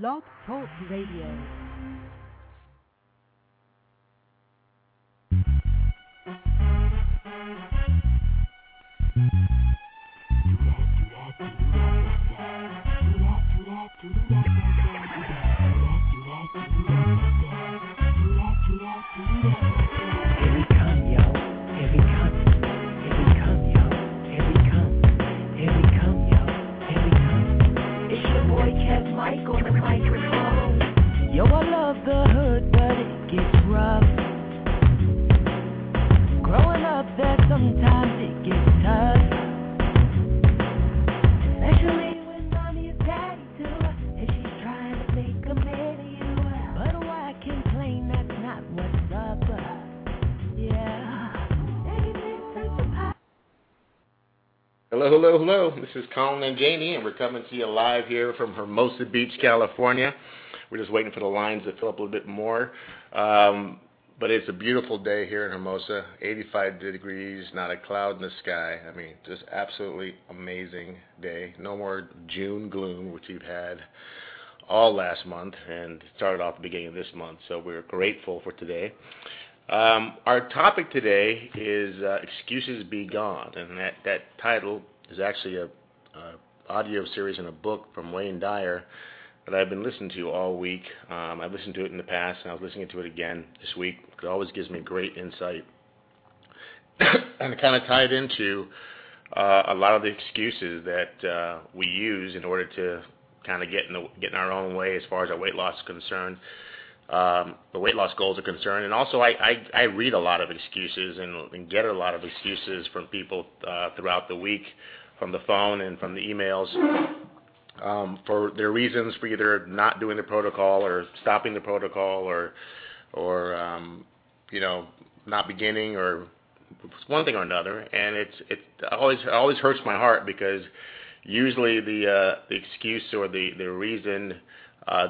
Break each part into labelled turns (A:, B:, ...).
A: Blog Talk Radio.
B: Here
C: Hello, hello. This is Colin and Janie, and we're coming to you live here from Hermosa Beach, California. We're just waiting for the lines to fill up a little bit more. Um, but it's a beautiful day here in Hermosa, 85 degrees, not a cloud in the sky. I mean, just absolutely amazing day. No more June gloom, which we've had all last month and started off the beginning of this month. So we're grateful for today. Um, our topic today is uh, "Excuses Be Gone," and that that title is actually a, a audio series and a book from Wayne Dyer that I've been listening to all week. Um, I've listened to it in the past, and I was listening to it again this week. It always gives me great insight, and it kind of tied into uh, a lot of the excuses that uh, we use in order to kind of get in the get in our own way as far as our weight loss is concerned the weight loss goals are concerned. And also, I, read a lot of excuses and, get a lot of excuses from people uh, throughout the week, from the phone and from the emails, um, for their reasons for either not doing the protocol or stopping the protocol or, or um, you know, not beginning or one thing or another. And it's it always hurts my heart because usually the uh, the excuse or the reason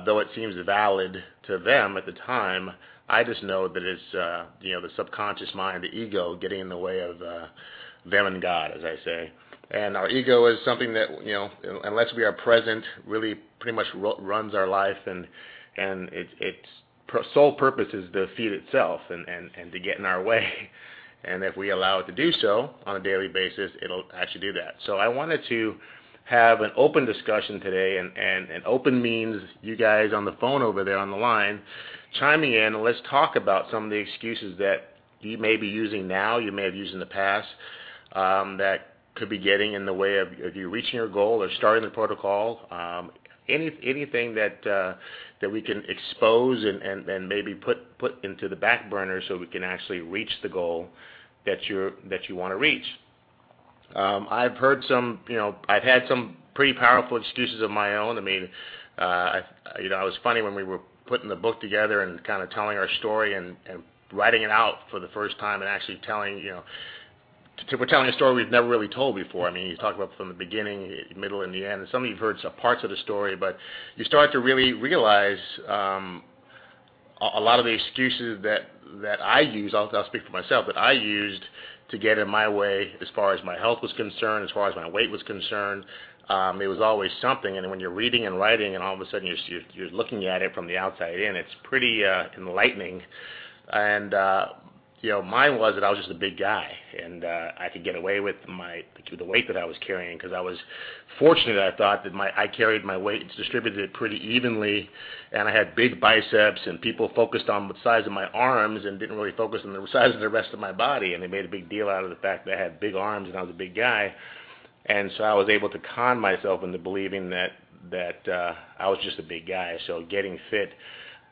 C: though it seems valid to them at the time, I just know that it's uh, you know the subconscious mind, the ego, getting in the way of uh, them and God, as I say. And our ego is something that you know, unless we are present, really pretty much ro- runs our life, and and it, its sole purpose is to feed itself and, and and to get in our way. And if we allow it to do so on a daily basis, it'll actually do that. So I wanted to have an open discussion today, and, and, and open means you guys on the phone over there on the line chiming in, and let's talk about some of the excuses that you may be using now, you may have used in the past, um, that could be getting in the way of, of you reaching your goal or starting the protocol. Um, any, anything that uh, that we can expose and, and, and maybe put put into the back burner so we can actually reach the goal that you that you want to reach. Um, I've heard some, you know, I've had some pretty powerful excuses of my own. I mean, uh, you know, it was funny when we were putting the book together and kind of telling our story and, writing it out for the first time and actually telling, you know, we're telling a story we've never really told before. I mean, you talk about from the beginning, middle, and the end. And some of you've heard some parts of the story, but you start to really realize um, a, lot of the excuses that that I use. I'll speak for myself. That I used to get in my way as far as my health was concerned, as far as my weight was concerned. Um, it was always something, and when you're reading and writing, and all of a sudden you're, you're, you're looking at it from the outside in, it's pretty uh, enlightening. And uh, you know, mine was that I was just a big guy, and uh, I could get away with my the weight that I was carrying because I was fortunate. I thought that my I carried my weight distributed it pretty evenly, and I had big biceps, and people focused on the size of my arms and didn't really focus on the size of the rest of my body, and they made a big deal out of the fact that I had big arms and I was a big guy, and so I was able to con myself into believing that that uh, I was just a big guy. So getting fit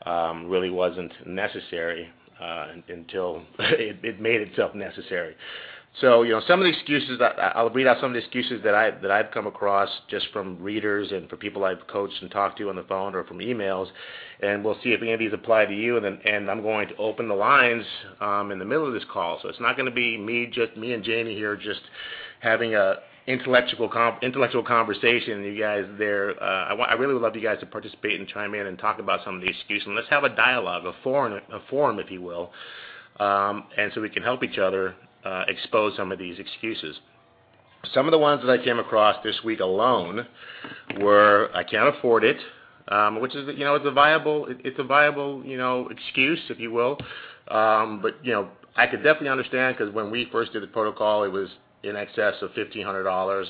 C: um, really wasn't necessary until it, made itself necessary. So, you know, some of the excuses that I'll read out some of the excuses that I that I've come across just from readers and for people I've coached and talked to on the phone or from emails, and we'll see if any of these apply to you. And then, and I'm going to open the lines um, in the middle of this call, so it's not going to be me just me and Janie here just having a intellectual intellectual conversation. You guys there, uh, I really would love you guys to participate and chime in and talk about some of the excuses. And let's have a dialogue, a forum, a forum, if you will, um, and so we can help each other uh, expose some of these excuses. Some of the ones that I came across this week alone were I can't afford it. um, which is you know it's a viable it's a viable you know excuse if you will. Um, but you know I could definitely understand because when we first did the protocol, it was in excess of fifteen hundred dollars.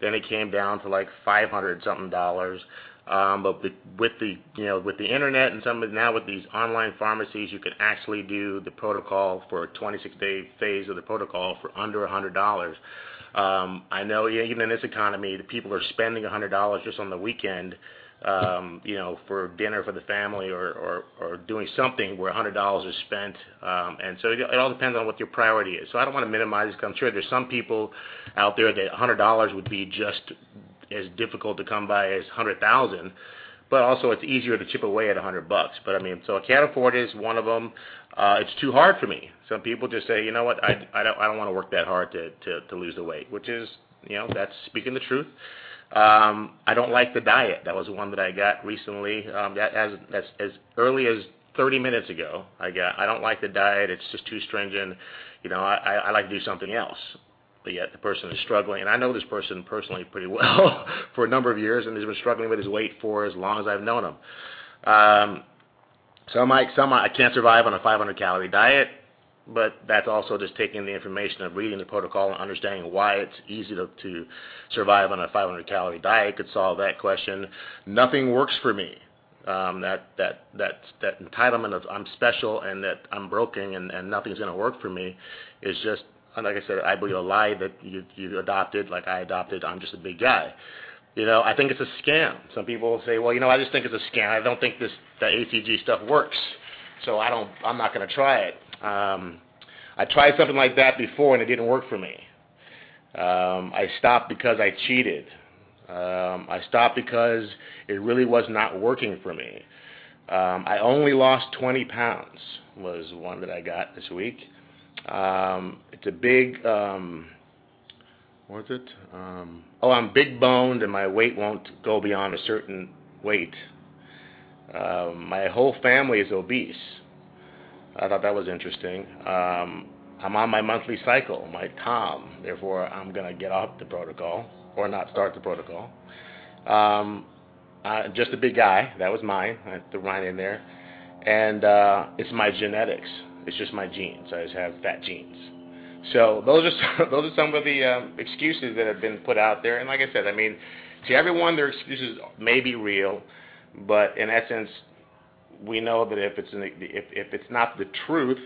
C: Then it came down to like five hundred something dollars. Um, but with the you know with the internet and some of now with these online pharmacies, you can actually do the protocol for a 26 day phase of the protocol for under a hundred dollars. Um, I know even in this economy, the people are spending a hundred dollars just on the weekend, you know, for dinner for the family or doing something where a hundred dollars is spent. Um, and so it, all depends on what your priority is. So I don't want to minimize it. I'm sure there's some people out there that a hundred dollars would be just as difficult to come by as hundred thousand, but also it's easier to chip away at a hundred bucks. But I mean, so I can't afford is one of them. Uh, it's too hard for me. Some people just say, you know what, I, don't want to work that hard to lose the weight, which is you know that's speaking the truth. Um, I don't like the diet. That was one that I got recently. Um, that as, as as early as 30 minutes ago, I got. I don't like the diet. It's just too stringent. You know, I, I like to do something else but yet the person is struggling. And I know this person personally pretty well for a number of years, and he's been struggling with his weight for as long as I've known him. Um, some I some I can't survive on a 500 calorie diet, but that's also just taking the information of reading the protocol and understanding why it's easy to, to survive on a 500 calorie diet could solve that question. Nothing works for me. Um, that that that that entitlement of I'm special and that I'm broken and, and nothing's going to work for me is just like I said, I believe a lie that you you adopted, like I adopted. I'm just a big guy. You know, I think it's a scam. Some people say, well, you know, I just think it's a scam. I don't think this the HCG stuff works, so I don't. I'm not going to try it. Um, I tried something like that before and it didn't work for me. Um, I stopped because I cheated. Um, I stopped because it really was not working for me. Um, I only lost 20 pounds was one that I got this week. Um, it's a big, um, what is it? Um, oh, I'm big boned and my weight won't go beyond a certain weight. Um, my whole family is obese. I thought that was interesting. Um, I'm on my monthly cycle, my Tom. Therefore, I'm going to get off the protocol or not start the protocol. Um, uh, just a big guy. That was mine. I threw in there. And uh, it's my genetics. It's just my genes. I just have fat genes. So those are some, those are some of the um, excuses that have been put out there. And like I said, I mean, to everyone, their excuses may be real, but in essence, we know that if it's an, if if it's not the truth,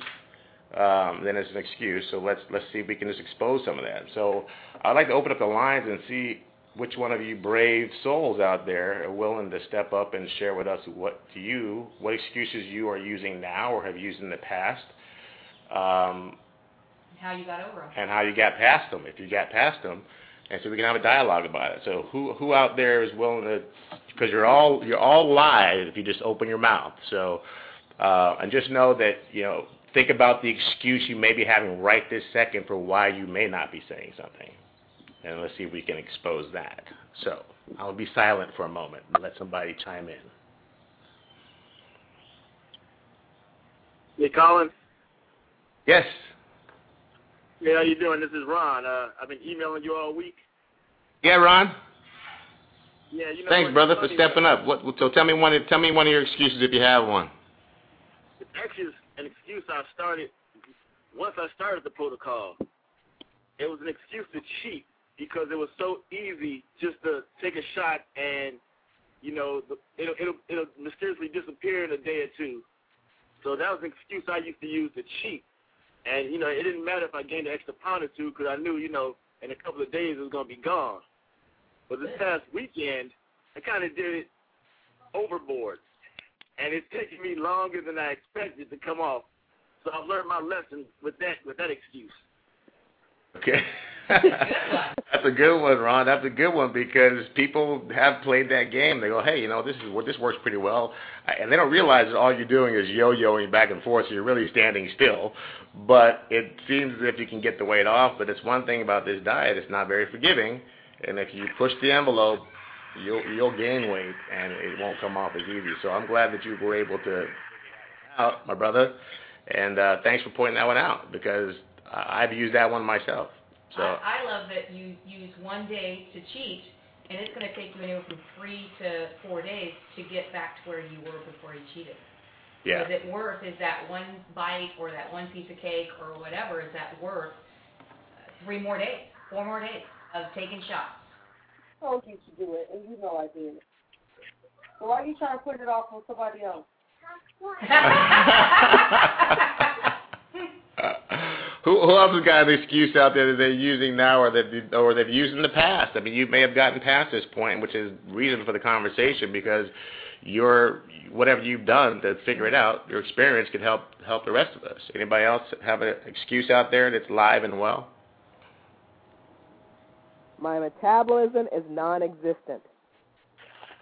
C: um, then it's an excuse. So let's let's see if we can just expose some of that. So I'd like to open up the lines and see which one of you brave souls out there are willing to step up and share with us what to you, what excuses you are using now or have used in the past. Um,
D: how you got over them.
C: And how you got past them, if you got past them, and so we can have a dialogue about it. So who who out there is willing to? Because you're all you're all live if you just open your mouth. So uh, and just know that you know think about the excuse you may be having right this second for why you may not be saying something and let's see if we can expose that. So I'll be silent for a moment and let somebody chime in.
E: Hey, Colin.
C: Yes.
E: Hey, how you doing? This is Ron. Uh, I've been emailing you all week.
C: Yeah, Ron.
E: Yeah, you know.
C: Thanks, brother, for stepping up. What, so tell me one. Tell me one of your excuses if you have one.
E: It's actually an excuse I started once I started the protocol. It was an excuse to cheat because it was so easy just to take a shot and you know the, it'll it'll it'll mysteriously disappear in a day or two. So that was an excuse I used to use to cheat. And you know it didn't matter if I gained an extra pound or two because I knew you know in a couple of days it was gonna be gone. But this past weekend I kind of did it overboard, and it's taking me longer than I expected to come off. So I've learned my lesson with that with that excuse.
C: Okay. That's a good one, Ron. That's a good one because people have played that game. They go, "Hey, you know, this is what this works pretty well," and they don't realize that all you're doing is yo-yoing back and forth. So you're really standing still. But it seems as if you can get the weight off. But it's one thing about this diet; it's not very forgiving. And if you push the envelope, you'll you'll gain weight, and it won't come off as easy. So I'm glad that you were able to out, my brother. And uh, thanks for pointing that one out because I've used that one myself. So
D: I, I love that you use one day to cheat and it's going to take you anywhere from three to four days to get back to where you were before you cheated.
C: Yeah.
D: Is it worth, is that one bite or that one piece of cake or whatever, is that worth three more days, four more days of taking shots?
F: told you to do it, and you know I did. So why are you trying to put it off on somebody else?
C: who, who else has got an excuse out there that they're using now or that or they've used in the past? I mean, you may have gotten past this point, which is reason for the conversation because your whatever you've done to figure it out, your experience could help help the rest of us. Anybody else have an excuse out there that's live and well?
G: My metabolism is non-existent.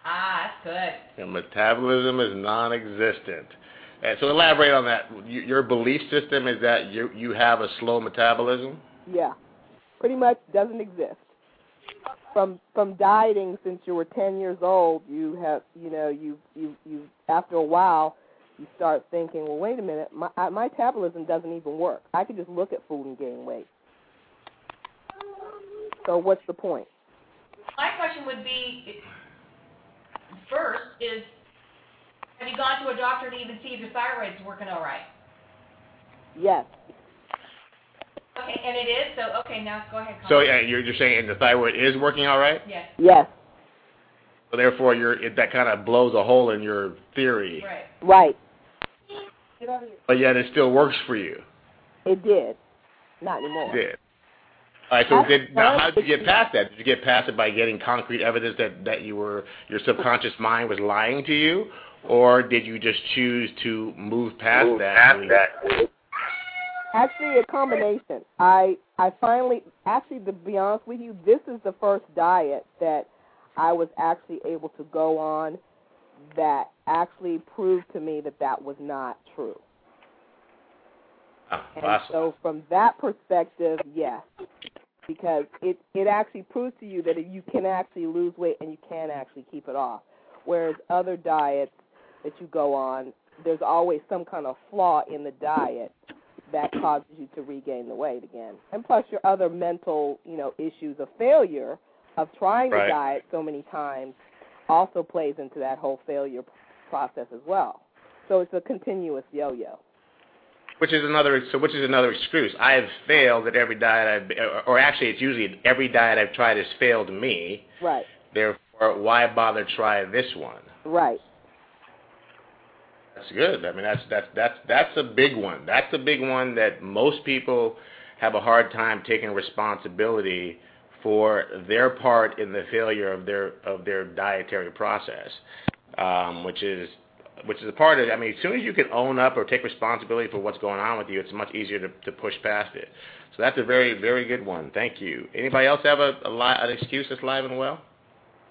D: ah, that's good.
C: Your metabolism is non-existent. And so elaborate on that. Y- Your belief system is that you you have a slow metabolism.
G: Yeah, pretty much doesn't exist. From from dieting since you were 10 years old, you have you know you you you after a while you start thinking, well, wait a minute, my my metabolism doesn't even work. I could just look at food and gain weight. So what's the point?
D: My question would be, first is, have you gone to a doctor to even see if your thyroid's working all right?
G: Yes,
D: Okay, and it is, so, okay, now go ahead.
C: So yeah, you're you're saying the thyroid is working all right.
D: Yes,
G: yes,
C: So therefore, you're it, that kind of blows a hole in your theory.
D: right.
G: right.
F: Get out of here.
C: But yet it still works for you.
G: It did, not anymore.
C: It did. All right. So did, now, how did you get past that? Did you get past it by getting concrete evidence that that you were your subconscious mind was lying to you, or did you just choose to move past that? belief?
G: Actually, a combination. I I finally, actually, to be honest with you, this is the first diet that I was actually able to go on that actually proved to me that that was not true.
C: Oh,
G: And
C: awesome.
G: so, from that perspective, yes, because it it actually proves to you that you can actually lose weight and you can actually keep it off. Whereas other diets that you go on, there's always some kind of flaw in the diet that causes you to regain the weight again. And plus your other mental, you know, issues of failure of trying
C: Right.
G: the diet so many times also plays into that whole failure process as well. So it's a continuous yo-yo.
C: Which is another so which is another excuse. I have failed at every diet I've or actually it's usually every diet I've tried has failed me.
G: Right.
C: Therefore, why bother try this one?
G: Right.
C: That's good. I mean, that's that's that's that's a big one. That's a big one that most people have a hard time taking responsibility for their part in the failure of their of their dietary process, um, which is which is a part of. it. I mean, as soon as you can own up or take responsibility for what's going on with you, it's much easier to, to push past it. So that's a very very good one. Thank you. Anybody else have a, a li- an excuse that's live and well?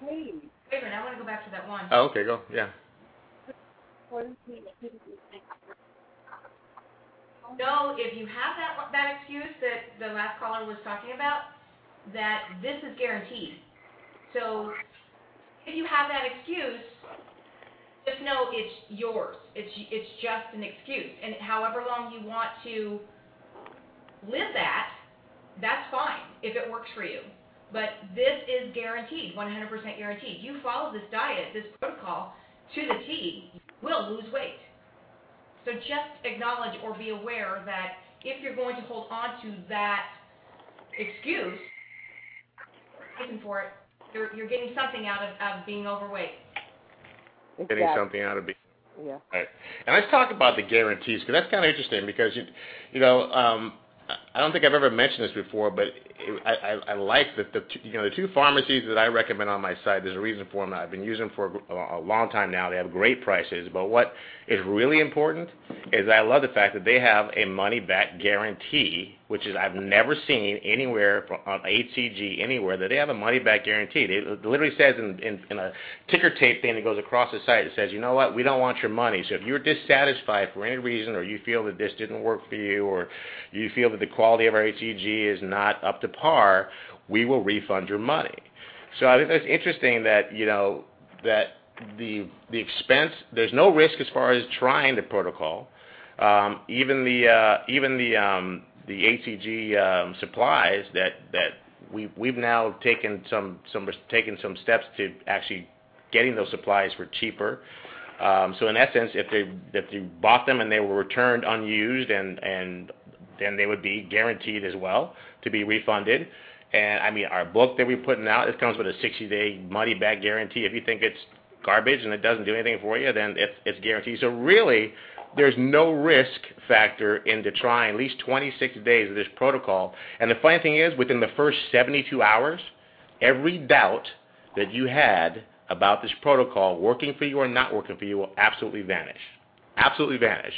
F: Hey,
D: Wait a minute, I want to go back to that one.
C: Oh, okay, go. Yeah.
D: No, if you have that that excuse that the last caller was talking about, that this is guaranteed. So if you have that excuse, just know it's yours. It's it's just an excuse, and however long you want to live that, that's fine if it works for you. But this is guaranteed, 100% guaranteed. You follow this diet, this protocol to the T, will lose weight. So just acknowledge or be aware that if you're going to hold on to that excuse, reason for it, you're, you're getting something out of, of being overweight.
C: Getting something out of being.
G: Yeah.
C: Right. And let's talk about the guarantees because that's kind of interesting because you, you know, um, I don't think I've ever mentioned this before, but it, I, I, like that the you know the two pharmacies that I recommend on my site. There's a reason for them. I've been using them for a, a long time now. They have great prices, but what is really important is I love the fact that they have a money back guarantee, which is I've never seen anywhere from, on HCG anywhere that they have a money back guarantee. It literally says in, in, in a ticker tape thing that goes across the site. It says, you know what, we don't want your money. So if you're dissatisfied for any reason, or you feel that this didn't work for you, or you feel that the quality of our HCG is not up to par, we will refund your money. So I think that's interesting that you know that the the expense there's no risk as far as trying the protocol. Um, even the uh, even the um, the HCG um, supplies that that we we've now taken some some taken some steps to actually getting those supplies for cheaper. Um, so in essence, if they if you bought them and they were returned unused, and and then they would be guaranteed as well to be refunded. And I mean, our book that we're putting out, it comes with a 60-day money back guarantee. If you think it's garbage and it doesn't do anything for you, then it's, it's guaranteed. So really, there's no risk factor into trying at least 26 days of this protocol. And the funny thing is, within the first 72 hours, every doubt that you had about this protocol working for you or not working for you will absolutely vanish. Absolutely vanish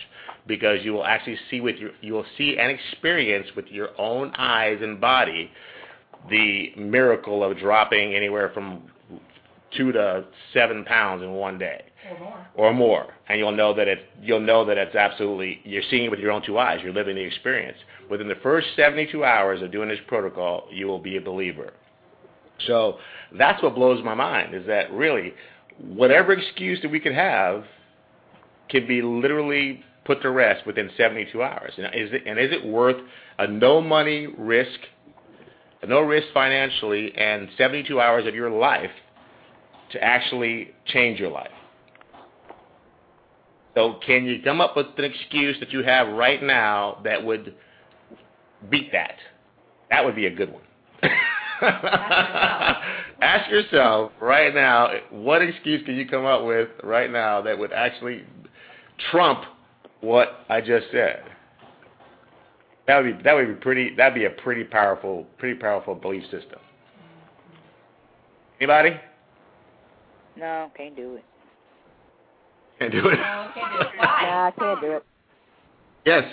C: because you will actually see with your you will see and experience with your own eyes and body the miracle of dropping anywhere from two to seven pounds in one day
D: Or more.
C: or more, and you'll know that it you'll know that it's absolutely you're seeing it with your own two eyes. You're living the experience. Within the first 72 hours of doing this protocol, you will be a believer. So that's what blows my mind is that really, whatever excuse that we could have, can be literally put to rest within 72 hours. And is it, and is it worth a no money risk, a no risk financially, and 72 hours of your life to actually change your life? So can you come up with an excuse that you have right now that would beat that? That would be a good one. Ask yourself right now, what excuse can you come up with right now that would actually trump what I just said? That would be that would be pretty. That'd be a pretty powerful, pretty powerful belief system. Anybody?
H: No, can't do it.
C: Can't do it.
D: No, can't do it. Why?
I: Nah, I can't do it.
C: Yes.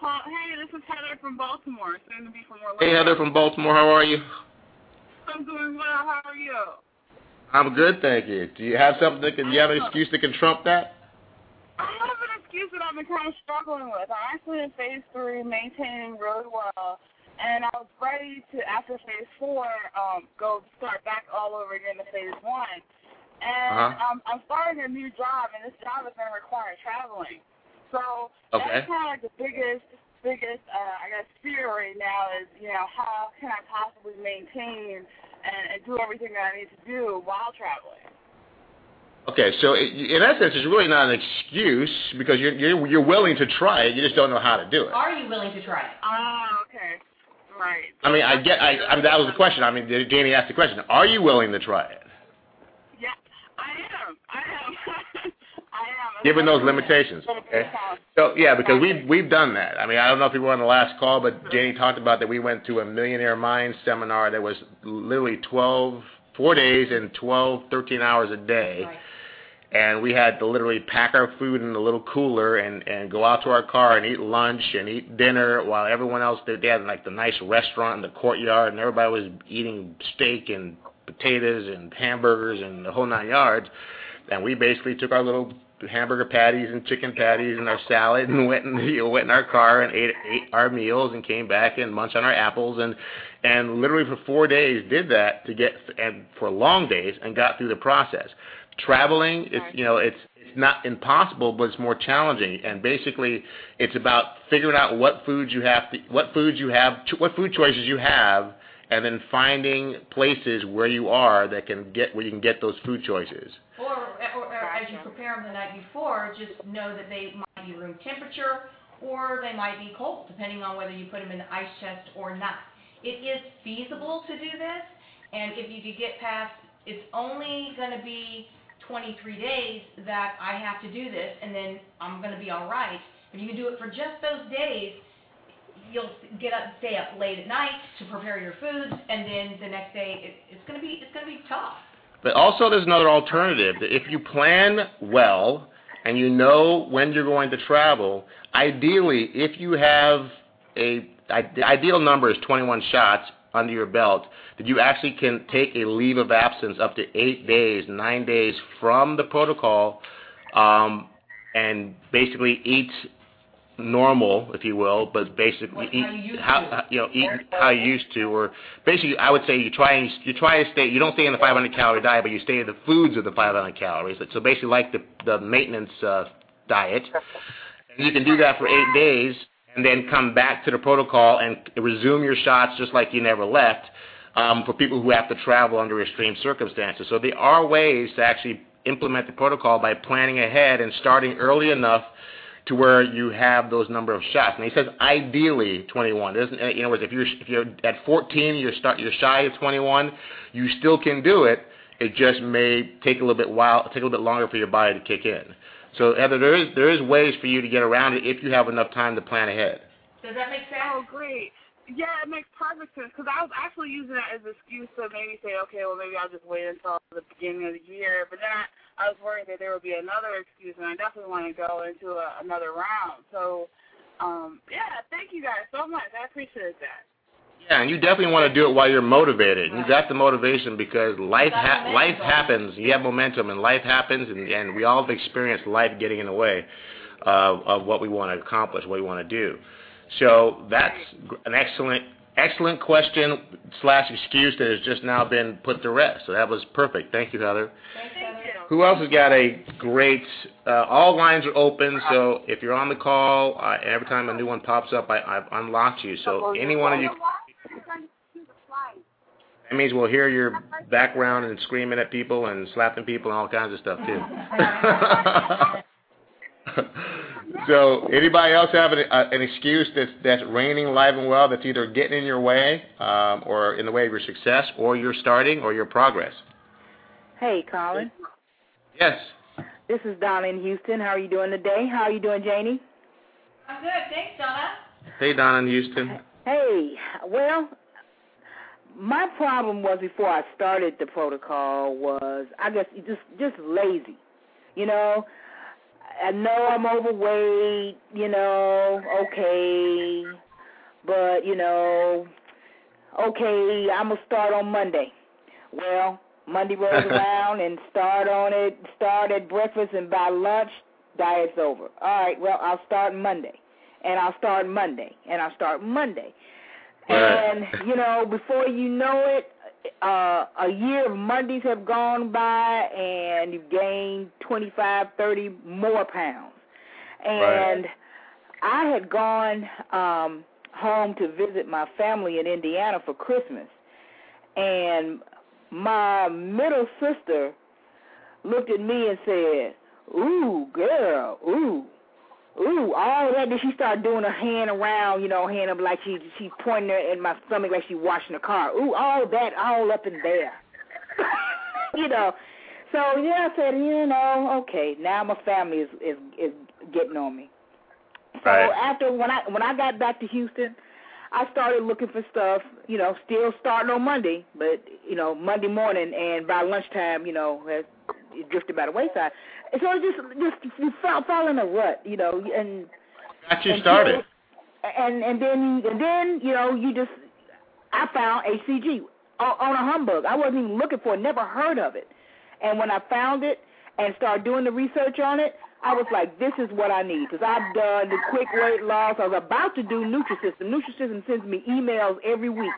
J: Hi, hey, this is Heather from Baltimore, soon to be from Orlando.
C: Hey Heather from Baltimore, how are you?
J: I'm doing well. How are you?
C: I'm good, thank you. Do you have something that can? Do you have an excuse that can trump that?
J: I have an excuse that I've been kind of struggling with. I'm actually in phase three, maintaining really well, and I was ready to, after phase four, um, go start back all over again to phase one. And
C: Uh-huh.
J: um, I'm starting a new job, and this job is going to require traveling. So
C: Okay.
J: that's kind of like the biggest, biggest, uh, I guess, fear right now is, you know, how can I possibly maintain and, and do everything that I need to do while traveling?
C: Okay, so i- in essence, it's really not an excuse because you're you're you're willing to try it. You just don't know how to do it.
D: Are you willing to try it?
J: Ah, okay. Right.
C: I mean, I get. I, I mean, that was the question. I mean, Janie asked the question. Are you willing to try it,
J: Yeah, I am. I am. I am.
C: given those limitations? Okay. So yeah, because we've we've done that. I mean, I don't know if you were on the last call, but Janie talked about that. We went to a Millionaire Mind seminar that was literally 12, four days and 12, 13 hours a day.
D: Right.
C: And we had to literally pack our food in a little cooler and and go out to our car and eat lunch and eat dinner while everyone else did they had like the nice restaurant in the courtyard and everybody was eating steak and potatoes and hamburgers and the whole nine yards. And we basically took our little hamburger patties and chicken patties and our salad and went and you know, went in our car and ate ate our meals and came back and munched on our apples and and literally for four days did that to get and for long days and got through the process traveling it's you know it's it's not impossible but it's more challenging. And basically it's about figuring out what foods you have to what foods you have what food choices you have and then finding places where you are that can get where you can get those food choices.
D: Or, or, or as you prepare them the night before, just know that they might be room temperature or they might be cold, depending on whether you put them in the ice chest or not. It is feasible to do this, and if you could get past, it's only going to be 23 days that I have to do this, and then I'm going to be all right. If you can do it for just those days, you'll get up, stay up late at night to prepare your foods, and then the next day it, it's going to be it's going to be tough.
C: But also, there's another alternative. That if you plan well and you know when you're going to travel, ideally, if you have a ideal number is 21 shots under your belt, that you actually can take a leave of absence up to eight days, nine days from the protocol, um, and basically eat normal, if you will, but basically eat
D: how you
C: how, how- you know eat how you used to, or basically I would say you try and you try to stay. You don't stay in the 500 calorie diet, but you stay in the foods of the 500 calories. So basically, like the the maintenance uh, diet, and you can do that for eight days, and then come back to the protocol and resume your shots just like you never left um, for people who have to travel under extreme circumstances. So there are ways to actually implement the protocol by planning ahead and starting early enough to where you have those number of shots. And he says ideally 21. Doesn't in other words, if you're if you're at 14, you're start you're shy of 21, you still can do it. It just may take a little bit while, take a little bit longer for your body to kick in. So Heather, there is there is ways for you to get around it if you have enough time to plan ahead.
D: Does that make sense?
J: Oh, great. Yeah, it makes perfect sense because I was actually using that as an excuse to maybe say, okay, well, maybe I'll just wait until the beginning of the year. But then I, I was worried that there would be another excuse, and I definitely want to go into a, another round. So, um, yeah, thank you guys so much. I appreciate that.
C: Yeah, and you definitely want to do it while you're motivated. You got the motivation because life ha- life happens. You have momentum, and life happens, and, and we all have experienced life getting in the way of, of what we want to accomplish, what we want to do. So that's an excellent excellent question slash excuse that has just now been put to rest. So that was perfect. Thank you, Heather.
J: Thank you.
C: Who else has got a great? Uh, all lines are open, so if you're on the call, uh, every time a new one pops up, I, I've unlocked you. So any one of you. That means we'll hear your background and screaming at people and slapping people and all kinds of stuff too. so, anybody else have an, uh, an excuse that's that's reigning live and well that's either getting in your way um, or in the way of your success, or your starting, or your progress?
H: Hey, Colin.
C: Yes.
H: This is Donna in Houston. How are you doing today? How are you doing, Janie?
D: I'm good. Thanks, Donna.
C: Hey, Donna in Houston.
H: Hey, well, my problem was before I started the protocol was I guess just just lazy. You know, I know I'm overweight, you know, okay, but you know, okay, I'm gonna start on Monday. Well, Monday rolls around and start on it, start at breakfast and by lunch, diet's over. All right, well, I'll start Monday. And I'll start Monday. And I'll start Monday. And, you know, before you know it, uh, a year of Mondays have gone by and you've gained 25, 30 more pounds. And
C: Right.
H: I had gone um home to visit my family in Indiana for Christmas. And my middle sister looked at me and said, "Ooh, girl, ooh, ooh." All that. Then she started doing her hand around, you know, hand up like she she's pointing her at my stomach like she's washing the car. Ooh, all that, all up in there. you know. So yeah, I said, you know, okay, now my family is is is getting on me. So
C: Right.
H: after when I when I got back to Houston, I started looking for stuff, you know, still starting on Monday, but you know, Monday morning and by lunchtime, you know, it it drifted by the wayside. So it just just you fall fall in a rut, you know, and
C: Got you
H: and
C: started.
H: and and then and then you know you just I found HCG on, on a humbug. I wasn't even looking for it, never heard of it. And when I found it and started doing the research on it, I was like, this is what I need because I've done the quick weight loss. I was about to do Nutrisystem. Nutrisystem sends me emails every week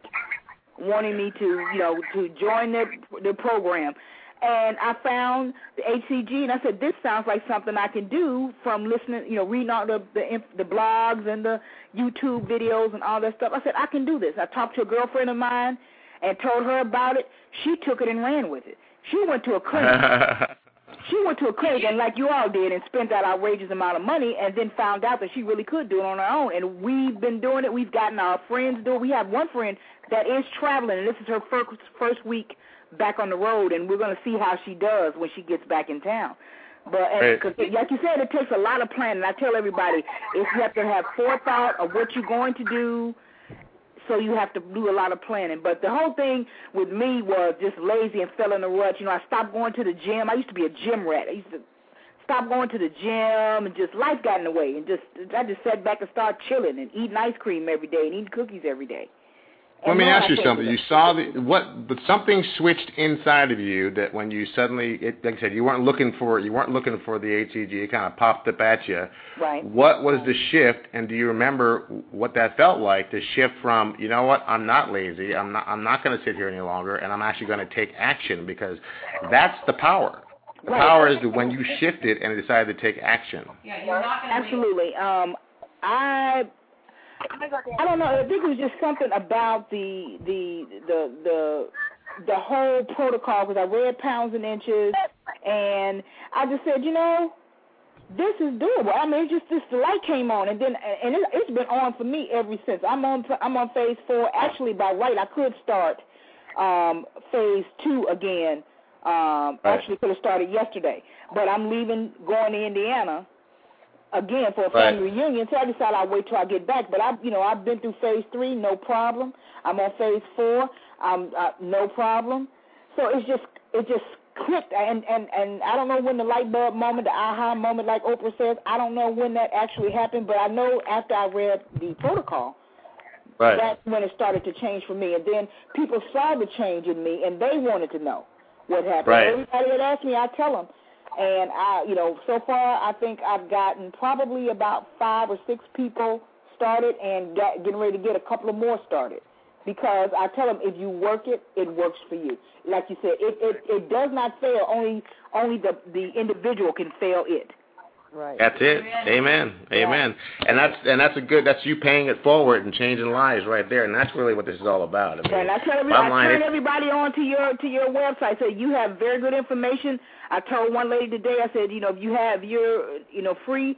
H: wanting me to, you know, to join their their program. And I found the HCG, and I said, "This sounds like something I can do from listening, you know, reading all the the, the blogs and the YouTube videos and all that stuff." I said, "I can do this." I talked to a girlfriend of mine and told her about it. She took it and ran with it. She went to a clinic. she went to a clinic and like you all did and spent that outrageous amount of money and then found out that she really could do it on her own and we've been doing it we've gotten our friends to do it we have one friend that is traveling and this is her first first week back on the road and we're going to see how she does when she gets back in town but and, cause, like you said it takes a lot of planning i tell everybody if you have to have forethought of what you're going to do so you have to do a lot of planning. But the whole thing with me was just lazy and fell in a rut. You know, I stopped going to the gym. I used to be a gym rat. I used to stop going to the gym and just life got in the way and just I just sat back and started chilling and eating ice cream every day and eating cookies every day.
C: Let me ask you something. You saw the what? But something switched inside of you that when you suddenly, it, like I said, you weren't looking for it. you weren't looking for the HCG. It kind of popped up at you.
H: Right.
C: What was the shift, and do you remember what that felt like? The shift from you know what? I'm not lazy. I'm not. I'm not going to sit here any longer, and I'm actually going to take action because that's the power. The
H: Right.
C: power is when you shifted and decided to take action.
D: Yeah, you're not going to
H: Absolutely. Um, I I don't know. I think it was just something about the the the the the whole protocol because I read pounds and inches, and I just said, you know, this is doable. I mean, it's just this the light came on, and then and it, it's been on for me ever since. I'm on I'm on phase four. Actually, by right, I could start um phase two again. Um,
C: Right.
H: actually could have started yesterday, but I'm leaving, going to Indiana again for a
C: Right.
H: family reunion. So I decided I'll wait till I get back. But I, you know, I've been through phase three, no problem. I'm on phase four, I'm uh, no problem. So it's just it just clicked, and and and I don't know when the light bulb moment, the aha moment, like Oprah says. I don't know when that actually happened, but I know after I read the protocol,
C: Right.
H: that's when it started to change for me. And then people saw the change in me, and they wanted to know what happened.
C: Right.
H: Everybody that asked me, I tell them. And I, you know, so far I think I've gotten probably about five or six people started, and got, getting ready to get a couple of more started. Because I tell them, if you work it, it works for you. Like you said, it it, it does not fail. Only only the the individual can fail it.
I: Right.
C: That's it. Amen. Amen. And that's and that's a good. That's you paying it forward and changing lives right there. And that's really what this is all about. I mean,
H: And I tell everybody, I
C: line
H: turn everybody on to your to your website. So you have very good information. I told one lady today. I said, you know, if you have your, you know, free,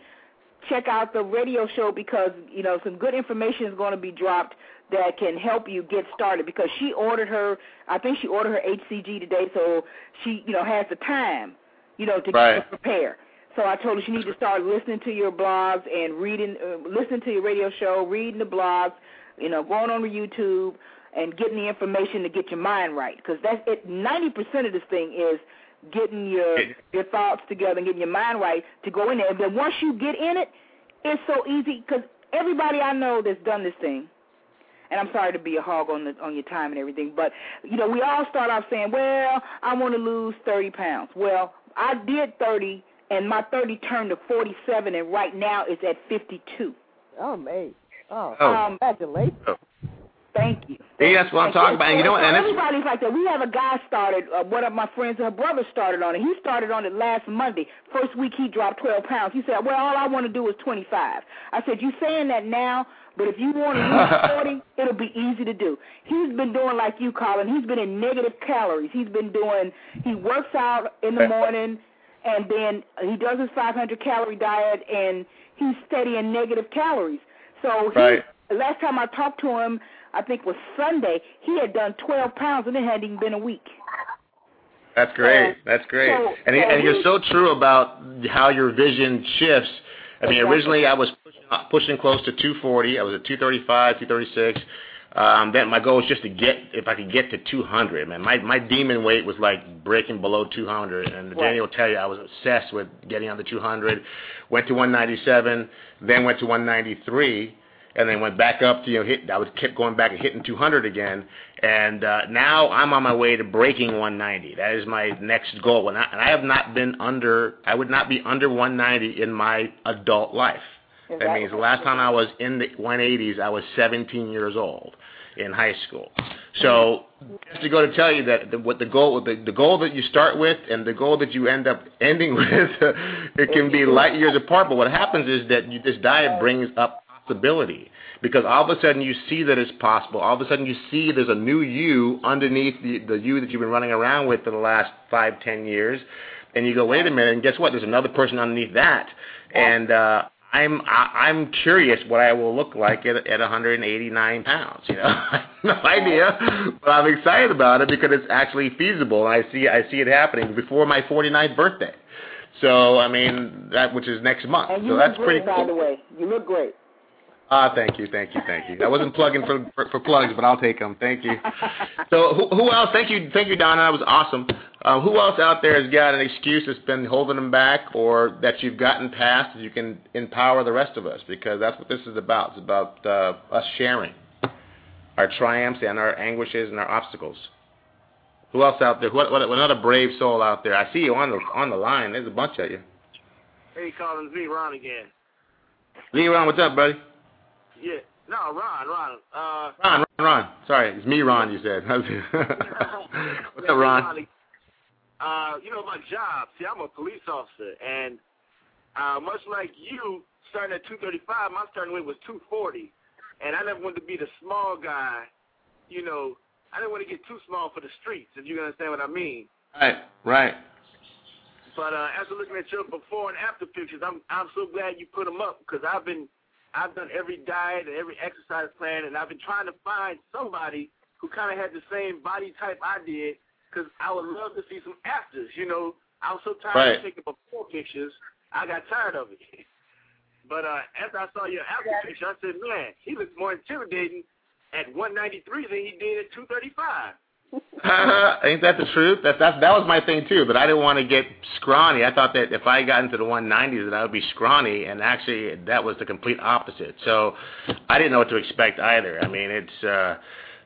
H: check out the radio show because you know some good information is going to be dropped that can help you get started. Because she ordered her, I think she ordered her HCG today, so she, you know, has the time, you know, to,
C: Right.
H: to prepare. So I told her she needs to start listening to your blogs and reading, uh, listening to your radio show, reading the blogs, you know, going on to YouTube and getting the information to get your mind right. Because that's it. Ninety percent of this thing is getting your your thoughts together and getting your mind right to go in there. And then once you get in it, it's so easy. Because everybody I know that's done this thing, and I'm sorry to be a hog on the on your time and everything, but you know, we all start off saying, "Well, I want to lose 30 pounds." Well, I did 30, and my 30 turned to 47, and right now it's at 52.
I: Oh, mate. Oh,
C: Oh.
H: Um,
I: congratulations.
H: Thank you.
C: See, that's what I'm talking about. And you know what?
H: So
C: And
H: everybody's like that. We have a guy started. Uh, one of my friends, her brother started on it. He started on it last Monday. First week he dropped 12 pounds. He said, "Well, all I want to do is 25." I said, "You saying that now?" But if you want to lose 40, it'll be easy to do. He's been doing like you, Colin. He's been in negative calories. He's been doing, he works out in the morning, and then he does his 500 calorie diet, and he's steady in negative calories. So he,
C: Right.
H: last time I talked to him, I think was Sunday, he had done 12 pounds, and it hadn't even been a week.
C: that's great. That's great.
H: so-
C: and
H: so
C: and you're so true about how your vision shifts. I mean,
H: Exactly.
C: originally I was pushing, pushing close to 240. I was at 235, 236. Um, then my goal was just to get, if I could get to 200. Man, my my demon weight was like breaking below 200, and
H: Right.
C: Danny will tell you I was obsessed with getting under 200. Went to 197, then went to 193, and then went back up to you know hit. I would kept going back and hitting 200 again, and uh, now I'm on my way to breaking 190. That is my next goal, and I, and I have not been under. I would not be under 190 in my adult life. That means the last time I was in the 180s, I was 17 years old in high school. So just to go to tell you that the, what the goal, the, the goal that you start with and the goal that you end up ending with, it can be light years apart. But what happens is that you, this diet brings up possibility because all of a sudden you see that it's possible. All of a sudden you see there's a new you underneath the, the you that you've been running around with for the last five, ten years, and you go, wait a minute, and guess what? There's another person underneath that, and uh, I'm I'm curious what I will look like at at 189 pounds. You know, I have no idea, but I'm excited about it because it's actually feasible. And I see I see it happening before my 49th birthday. So I mean that which is next month.
H: And you
C: so
H: look
C: that's
H: great,
C: pretty
H: by
C: cool.
H: the way. You look great.
C: Ah, thank you, thank you, thank you. I wasn't plugging for, for for plugs, but I'll take them. Thank you. So who, who else? Thank you, thank you, Donna. That was awesome. Uh, who else out there has got an excuse that's been holding them back, or that you've gotten past, that you can empower the rest of us? Because that's what this is about. It's about uh, us sharing our triumphs and our anguishes and our obstacles. Who else out there? What, what, another brave soul out there? I see you on the on the line. There's a bunch of you.
E: Hey, Collins me, Ron again.
C: Leon, what's up, buddy?
E: Yeah. No, Ron, Ron. Uh,
C: Ron, Ron, Ron. Sorry, it's me, Ron. You said. What's up, Ron?
E: Uh, you know my job. See, I'm a police officer, and uh, much like you, starting at 235, my starting weight was 240. and I never wanted to be the small guy. You know, I didn't want to get too small for the streets. If you understand what I mean.
C: Right, right.
E: But uh, after looking at your before and after pictures, I'm I'm so glad you put them up because I've been I've done every diet and every exercise plan, and I've been trying to find somebody who kind of had the same body type I did because I would love to see some afters. You know, I was so tired
C: Right.
E: of taking before pictures, I got tired of it. But uh, after I saw your after picture, I said, man, he looks more intimidating at 193 than he did at 235.
C: Ain't that the truth? That that's that was my thing too. But I didn't want to get scrawny. I thought that if I got into the 190s, that I would be scrawny, and actually that was the complete opposite. So I didn't know what to expect either. I mean, it's uh,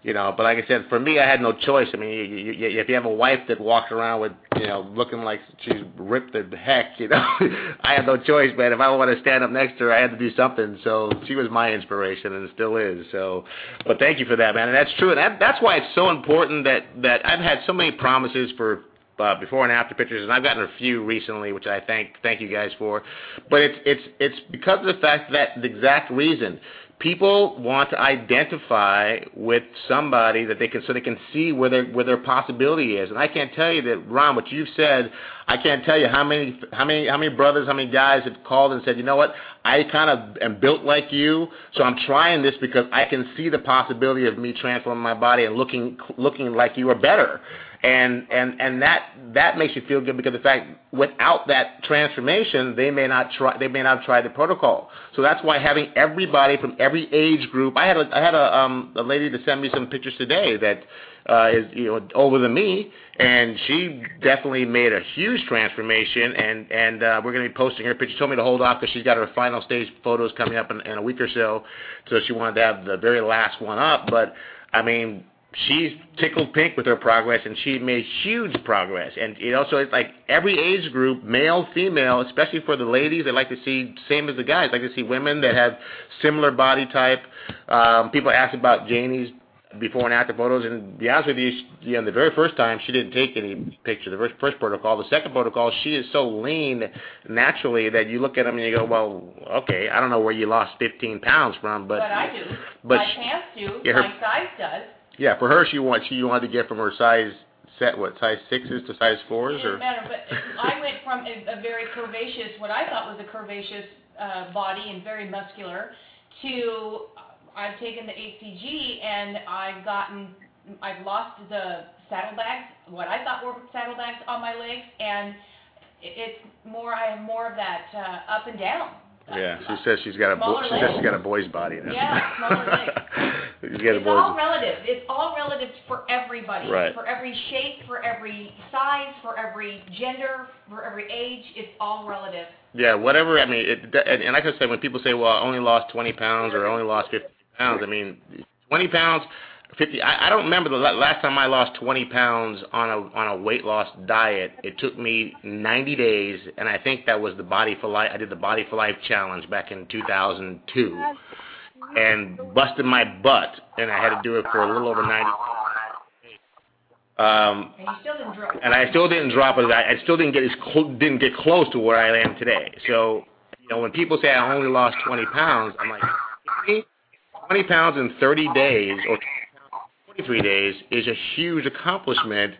C: you know. But like I said, for me, I had no choice. I mean, you, you, you, if you have a wife that walks around with you know looking like she's ripped the heck, you know, I had no choice. But if I want to stand up next to her, I had to do something. So she was my inspiration, and still is. So, but thank you for that, man. And that's true. And that, that's why it's so important that that I've had so many promises for uh, before and after pictures, and I've gotten a few recently, which I thank thank you guys for. But it's it's it's because of the fact that the exact reason people want to identify with somebody that they can so they can see where their where their possibility is. And I can't tell you that Ron, what you've said, I can't tell you how many how many how many brothers, how many guys have called and said, you know what, I kind of am built like you, so I'm trying this because I can see the possibility of me transforming my body and looking looking like you or better. And and and that that makes you feel good because the fact without that transformation they may not try they may not tried the protocol. So that's why having everybody from every age group. I had a I had a um a lady to send me some pictures today that uh is you know older than me and she definitely made a huge transformation and and uh we're going to be posting her picture. She told me to hold off because she's got her final stage photos coming up in a week or so. So she wanted to have the very last one up, but I mean she's tickled pink with her progress and she made huge progress and you know so it's like every age group male female especially for the ladies they like to see same as the guys like to see women that have similar body type um people ask about janie's before and after photos and to be honest with you she- you know the very first time she didn't take any picture the first, first protocol the second protocol she is so lean naturally that you look at them and you go well okay i don't know where you lost 15 pounds from but
D: But I do.
C: but
D: My
C: she-
D: pants do.
C: Yeah, her-
D: My size does.
C: Yeah, for her, she want she wanted to get from her size set what size sixes to size fours
D: It
C: or
D: doesn't matter, but I went from a, a very curvaceous, what I thought was a curvaceous uh, body and very muscular, to uh, I've taken the HCG and I've gotten, I've lost the saddlebags, what I thought were saddlebags on my legs, and it's more, I have more of that uh, up and down.
C: yeah. She says she's got a bo- she says she's got a boy's body now.
D: Yeah, smaller legs.
C: she's got a
D: It's all
C: boy's.
D: relative. It's all relative for everybody.
C: Right.
D: For every shape, for every size, for every gender, for every age. It's all relative.
C: Yeah, whatever. I mean, it, and, and like I said, when people say, "Well, I only lost 20 pounds or I only lost 50 pounds," I mean, 20 pounds, 50. I, I don't remember the last time I lost 20 pounds on a on a weight loss diet. It took me 90 days, and I think that was the Body for Life. I did the Body for Life challenge back in 2002, and busted my butt, and I had to do it for a little over 90. Um,
D: And you still didn't drop.
C: and I still didn't drop it. I, I still didn't get as clo- didn't get close to where I am today. So, you know, when people say I only lost 20 pounds, I'm like, 20, 20 pounds in 30 days or 23 days is a huge accomplishment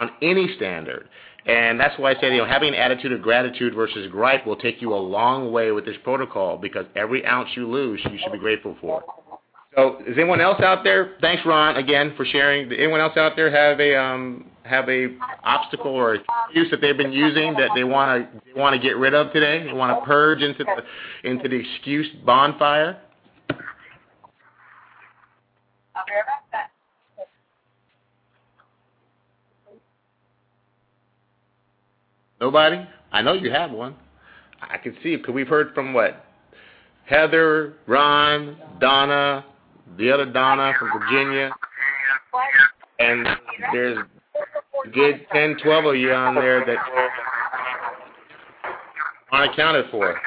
C: on any standard. And that's why I say, you know, having an attitude of gratitude versus gripe will take you a long way with this protocol because every ounce you lose, you should be grateful for. So, is anyone else out there? Thanks, Ron, again for sharing. Anyone else out there have a um have a obstacle or excuse that they've been using that they want to they want to get rid of today? They want to purge into the into the excuse bonfire
J: be right back.
C: Nobody? I know you have one. I can see it because we've heard from what Heather, Ron, Donna, the other Donna from Virginia, and there's a good 10, 12 of you on there that aren't accounted for.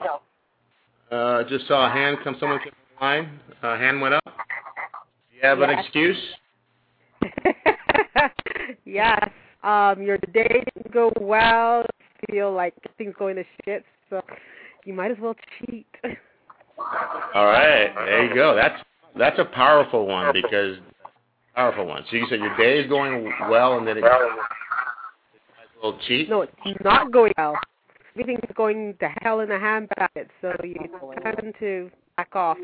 C: No. Uh, just saw a hand come. Someone came online. Uh, hand went up. Do you have an excuse?
I: yes. Um, your day didn't go well. Feel like things going to shit, so you might as well cheat.
C: All right, there you go. That's that's a powerful one because powerful one. So you said your day is going well, and then it a little cheat.
I: No, it's not going well. Everything's going to hell in a handbasket, so you tend to back off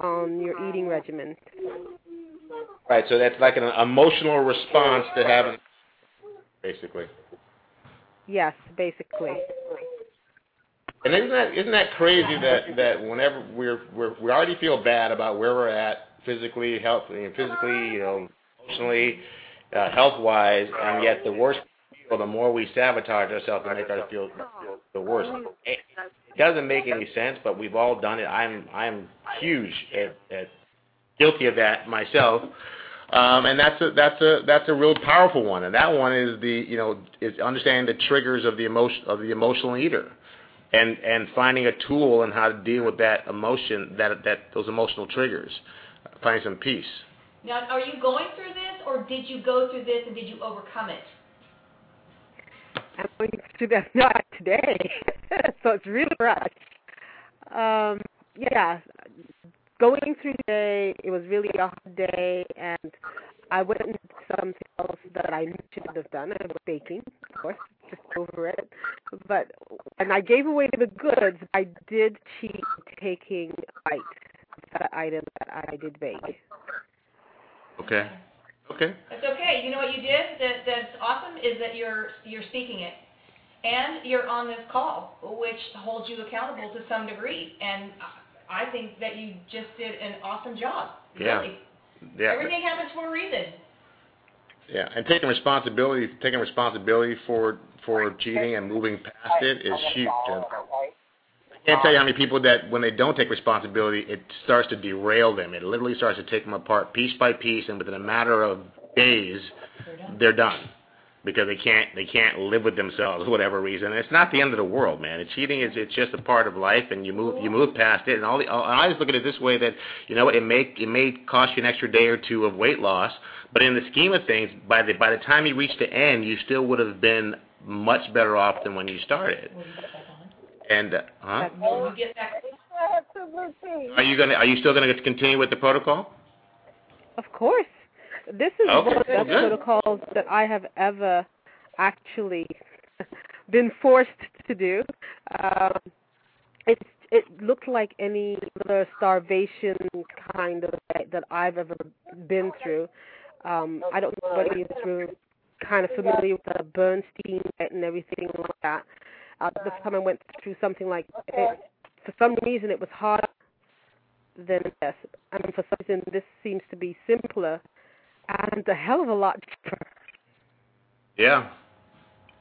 I: on your eating regimen.
C: Right. So that's like an emotional response to having, basically.
I: Yes, basically.
C: And isn't that isn't that crazy that that whenever we're we're we already feel bad about where we're at physically, health, physically, you know, emotionally, uh, health wise, and yet the worse feel, the more we sabotage ourselves and make ourselves feel the worst. It doesn't make any sense, but we've all done it. I'm I'm huge at, at guilty of that myself. Um, and that's a that's a that's a real powerful one, and that one is the you know is understanding the triggers of the emotion of the emotional eater and and finding a tool and how to deal with that emotion that that those emotional triggers find some peace.
D: Now, are you going through this, or did you go through this and did you overcome it?
I: I'm going through that. Not today, so it's really rough. Um, yeah, going through the day, it was really a hard day, and I went into something else that I shouldn't have done. I was baking, of course, just over it. But and I gave away the goods. I did cheat taking bites of that item that I did bake.
C: okay okay
D: That's okay. You know what you did that, that's awesome is that you're you're speaking it, and you're on this call, which holds you accountable to some degree. And I think that you just did an awesome job.
C: Yeah.
D: Really.
C: yeah
D: Everything happens for a reason.
C: yeah and taking responsibility taking responsibility for for cheating and moving past it is huge And I can't tell you how many people that when they don't take responsibility it starts to derail them it literally starts to take them apart piece by piece and within a matter of days they're done because they can't they can't live with themselves for whatever reason. And it's not the end of the world, man. It's cheating is it's just a part of life, and you move you move past it. And all the I always look at it this way that you know what it may it may cost you an extra day or two of weight loss, but in the scheme of things, by the by the time you reach the end, you still would have been much better off than when you started. And uh, huh?
D: When you get back,
F: I have two blue cheese.
C: Are you gonna are you still gonna continue with the protocol?
I: Of course. This is
C: Okay,
I: one of the best protocols that I have ever actually been forced to do. Um, it it looked like any other starvation kind of that I've ever been through. Um, I don't know if through kind of familiar with the Bernstein and everything like that. Uh, the first time I went through something like it, for some reason it was harder than this. And for some reason this seems to be simpler and a hell of a lot cheaper.
C: Yeah,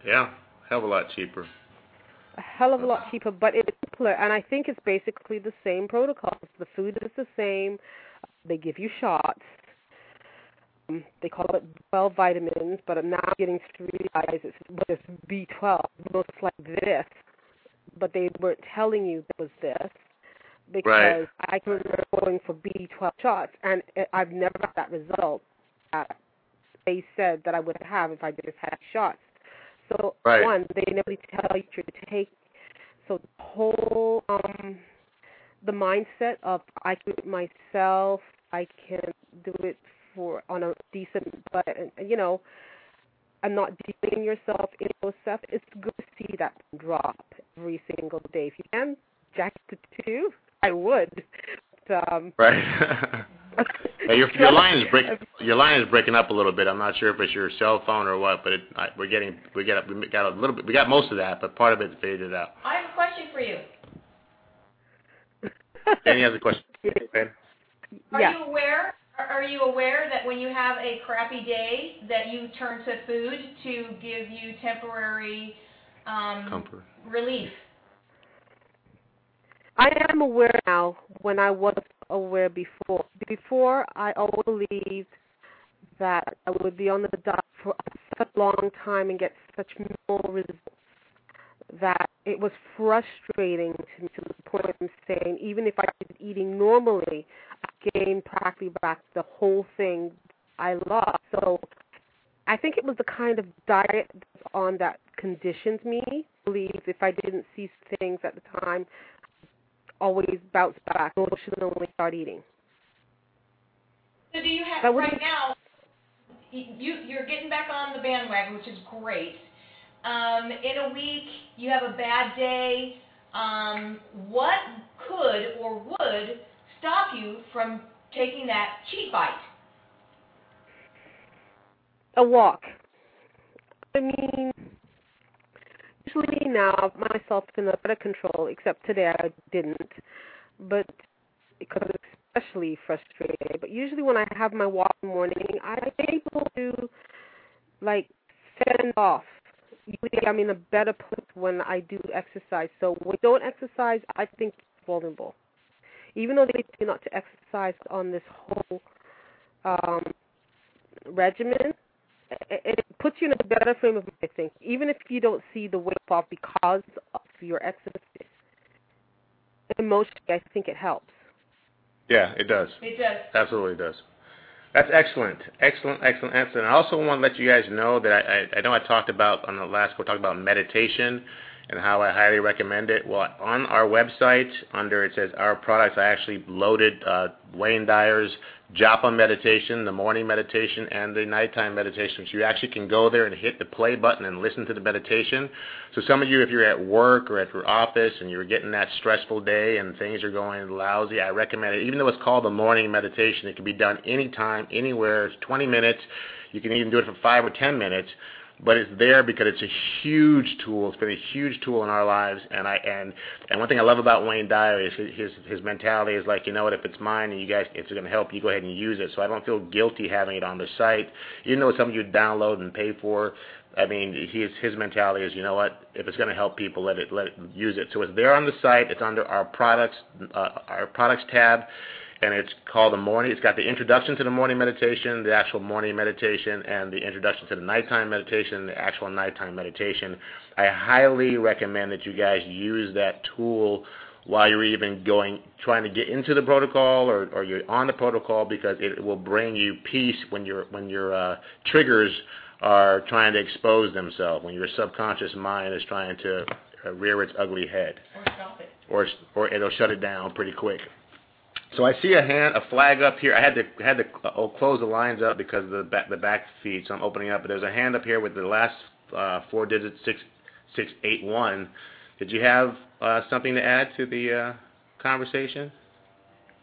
C: yeah, hell of a lot cheaper.
I: A hell of a lot cheaper, but it's simpler. And I think it's basically the same protocols. The food is the same. They give you shots. Um, they call it 12 vitamins, but I'm now getting to realize it's, it's B12. It looks like this, but they weren't telling you it was this because
C: Right.
I: I can remember going for B12 shots, and I've never got that result that they said that I would have if I just had shots. So
C: Right.
I: one, they never tell you to take. So the whole um, the mindset of I can do it myself, I can do it for on a decent, but you know, I'm not dealing yourself in those stuff. It's good to see that drop every single day. If you can jack it to two, I would. But, um,
C: Right. Hey, your your line is break your line is breaking up a little bit. I'm not sure if it's your cell phone or what, but it, I, we're getting we got we got a little bit we got most of that, but part of it faded out.
D: I have a question for you.
C: Any other questions? Ben?
D: Are
I: yeah.
D: you aware? Are are you aware that when you have a crappy day, that you turn to food to give you temporary um,
C: Comfort.
D: relief?
I: I am aware now when I was aware before. Before, I always believed that I would be on the diet for such a long time and get such minimal results that it was frustrating to me to the point of saying even if I was eating normally, I gained practically back the whole thing I lost. So I think it was the kind of diet on that conditioned me. I believe if I didn't see things at the time always bounce back emotionally start eating.
D: So do you have right now? You you're getting back on the bandwagon, which is great. Um, in a week, you have a bad day. Um, what could or would stop you from taking that cheat bite?
I: A walk. I mean, usually now myself a better control, except today I didn't, but because I'm especially frustrated. But usually when I have my walk in the morning, I'm able to like fend off. Usually I'm in a better place when I do exercise. So when I don't exercise, I think it's vulnerable. Even though they tell not to exercise on this whole um, regimen, it, it puts you in a better frame of mind, I think. Even if you don't see the weight fall because of your exercise, emotionally, I think it helps.
C: Yeah, it does.
D: It does.
C: Absolutely does. That's excellent, excellent, excellent, excellent. I also want to let you guys know that I, I, I know I talked about on the last we talked about meditation and how I highly recommend it. Well, on our website, under it says our products, I actually loaded uh, Wayne Dyer's Japa meditation, the morning meditation, and the nighttime meditation. So you actually can go there and hit the play button and listen to the meditation. So some of you, if you're at work or at your office and you're getting that stressful day and things are going lousy, I recommend it. Even though it's called the morning meditation, it can be done anytime, anywhere. It's 20 minutes. You can even do it for five or 10 minutes but it's there because it's a huge tool. It's been a huge tool in our lives, and I and and one thing I love about Wayne Dyer is his his mentality is like you know what if it's mine and you guys it's going to help you go ahead and use it. So I don't feel guilty having it on the site, even though it's something you download and pay for. I mean, his his mentality is, you know what? If it's going to help people, let it let it use it. So it's there on the site. It's under our products uh, our products tab and it's called the morning. It's got the introduction to the morning meditation, the actual morning meditation, and the introduction to the nighttime meditation, the actual nighttime meditation. I highly recommend that you guys use that tool while you're even going trying to get into the protocol or, or you're on the protocol because it will bring you peace when your when your uh, triggers are trying to expose themselves when your subconscious mind is trying to uh, rear its ugly head
D: Or stop it.
C: or or it'll shut it down pretty quick. So I see a hand, a flag up here. I had to had to uh, close the lines up because of the back, the back feed, so I'm opening up. But there's a hand up here with the last uh, four digits six six eight one. Did you have uh, something to add to the uh, conversation?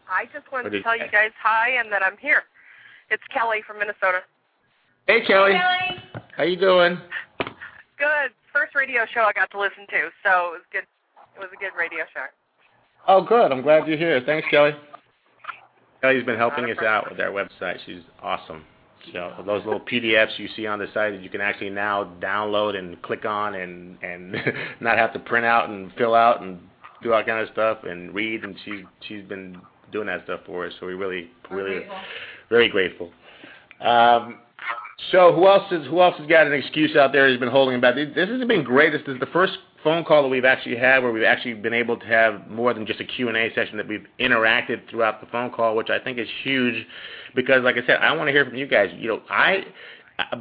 K: I just wanted to tell you guys hi and that I'm here. It's Kelly from Minnesota.
C: Hey Kelly,
D: Kelly.
C: how you doing?
K: Good. First radio show I got to listen to, so it was good. It was a good radio show.
C: Oh, good. I'm glad you're here. Thanks, Kelly. Kelly's been helping us out with our website. She's awesome. So those little PDFs you see on the site that you can actually now download and click on and and not have to print out and fill out and do all kind of stuff and read. And she's she's been doing that stuff for us. So we really really
D: grateful.
C: very grateful. Um, so who else is who else has got an excuse out there who's been holding back? This has been great. This is the first phone call that we've actually had where we've actually been able to have more than just a Q&A session that we've interacted throughout the phone call, which I think is huge because like I said, I want to hear from you guys. You know, I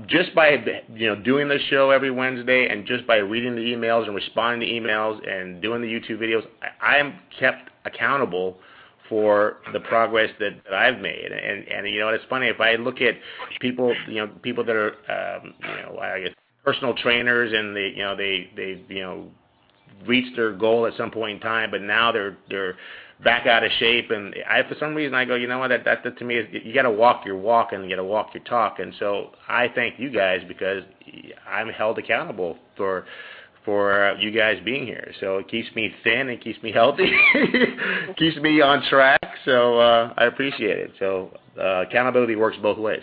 C: just by you know doing this show every Wednesday and just by reading the emails and responding to emails and doing the YouTube videos, I, am kept accountable for the progress that, that I've made. And and you know, it's funny if I look at people, you know, people that are um, you know, I guess personal trainers and they you know they they you know reached their goal at some point in time, but now they're they're back out of shape. And I, for some reason, I go, you know what? That that, that to me is you got to walk your walk and you got to walk your talk. And so I thank you guys because I'm held accountable for for you guys being here. So it keeps me thin and keeps me healthy, keeps me on track. So uh, I appreciate it. So uh, accountability works both ways.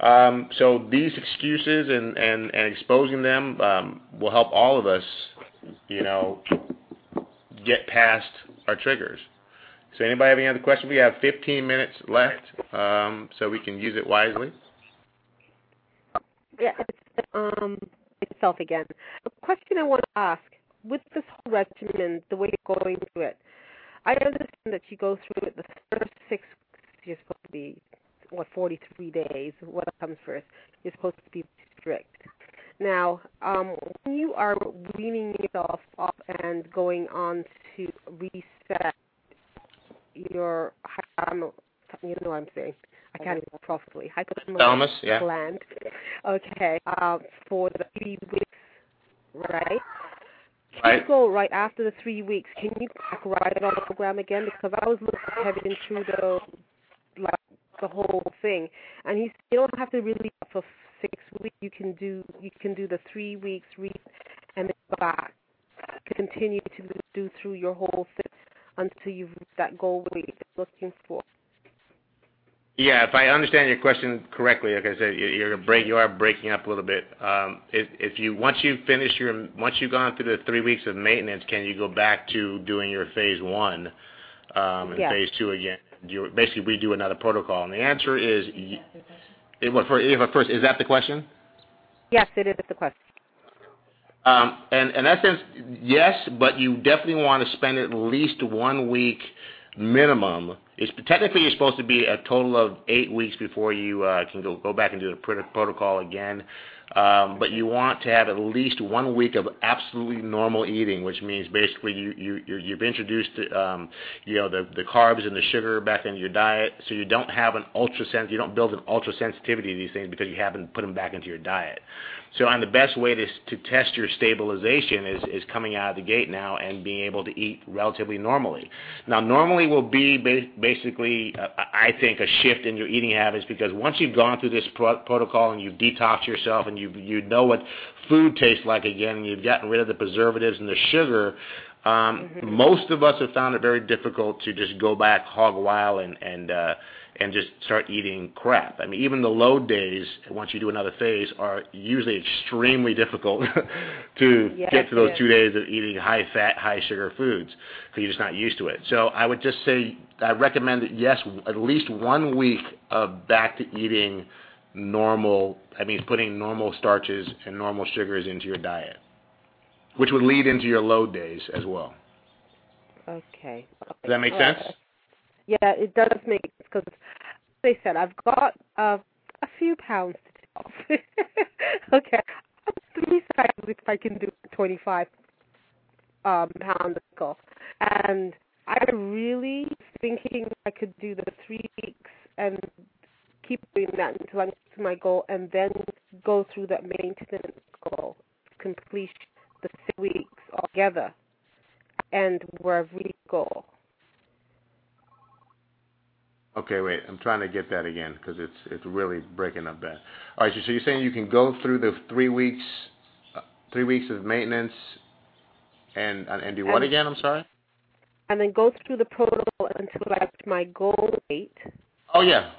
C: Um, so these excuses and, exposing them um, will help all of us, you know, get past our triggers. So anybody have any other questions? We have 15 minutes left, um, so we can use it wisely.
I: Yeah, it's um itself again. A question I want to ask with this whole regimen, the way you're going through it, I understand that you go through it the first six weeks. You're supposed to be what 43 days. What comes first? You're supposed to be strict. Now, um, when you are weaning yourself off and going on to reset your hypothalamus. You know what I'm saying? I can't even properly. Hypothalamus
C: Thalamus, yeah.
I: gland. Okay, uh, for the three weeks, right? Can
C: Right.
I: you go right after the three weeks? Can you back right it on the program again? Because I was looking at having through the like the whole thing, and he said you don't have to really for six weeks. You can do you can do the three weeks read and then go back to continue to do through your whole thing until you've reached that goal weight you're looking for.
C: Yeah, if I understand your question correctly, like I said, you- you're break, you are breaking up a little bit. Um, if, if you once you finish your once you've gone through the three weeks of maintenance, can you go back to doing your phase one um, and
I: Yeah.
C: phase two again? Do you basically redo another protocol? And the answer is, it, well, for, if, first, is that the question?
I: Yes, it is the question.
C: Um, and in essence, yes, but you definitely want to spend at least one week minimum. It's technically you're supposed to be a total of eight weeks before you uh, can go go back and do the protocol again. Um, but you want to have at least one week of absolutely normal eating, which means basically you, you you've introduced um, you know the the carbs and the sugar back into your diet, so you don't have an ultra sense, you don't build an ultra sensitivity to these things because you haven't put them back into your diet. So, and the best way to to test your stabilization is is coming out of the gate now and being able to eat relatively normally. Now, normally will be ba- basically, uh, I think, a shift in your eating habits because once you've gone through this pro- protocol and you've detoxed yourself and you you know what food tastes like again, and you've gotten rid of the preservatives and the sugar. Um, Most of us have found it very difficult to just go back hog wild and and uh, and just start eating crap. I mean, even the load days, once you do another phase, are usually extremely difficult to
I: Yes,
C: get to those two days of eating high fat, high sugar foods because you're just not used to it. So I would just say I recommend that yes, at least one week of back to eating normal. I mean, putting normal starches and normal sugars into your diet, which would lead into your load days as well.
I: Okay.
C: Does that make sense?
I: Yeah, it does make because they said I've got uh, a few pounds to take off. okay, three cycles if I can do twenty-five um, pound and I'm really thinking I could do the three weeks and keep doing that until I'm to my goal, and then go through that maintenance goal, complete the six weeks altogether, and where reached goal.
C: Okay, wait. I'm trying to get that again because it's it's really breaking up bad. All right, so, so you're saying you can go through the three weeks, uh, three weeks of maintenance, and and do what
I: And-
C: again? I'm sorry.
I: and then go through the protocol until I reach my goal weight.
C: Oh yeah,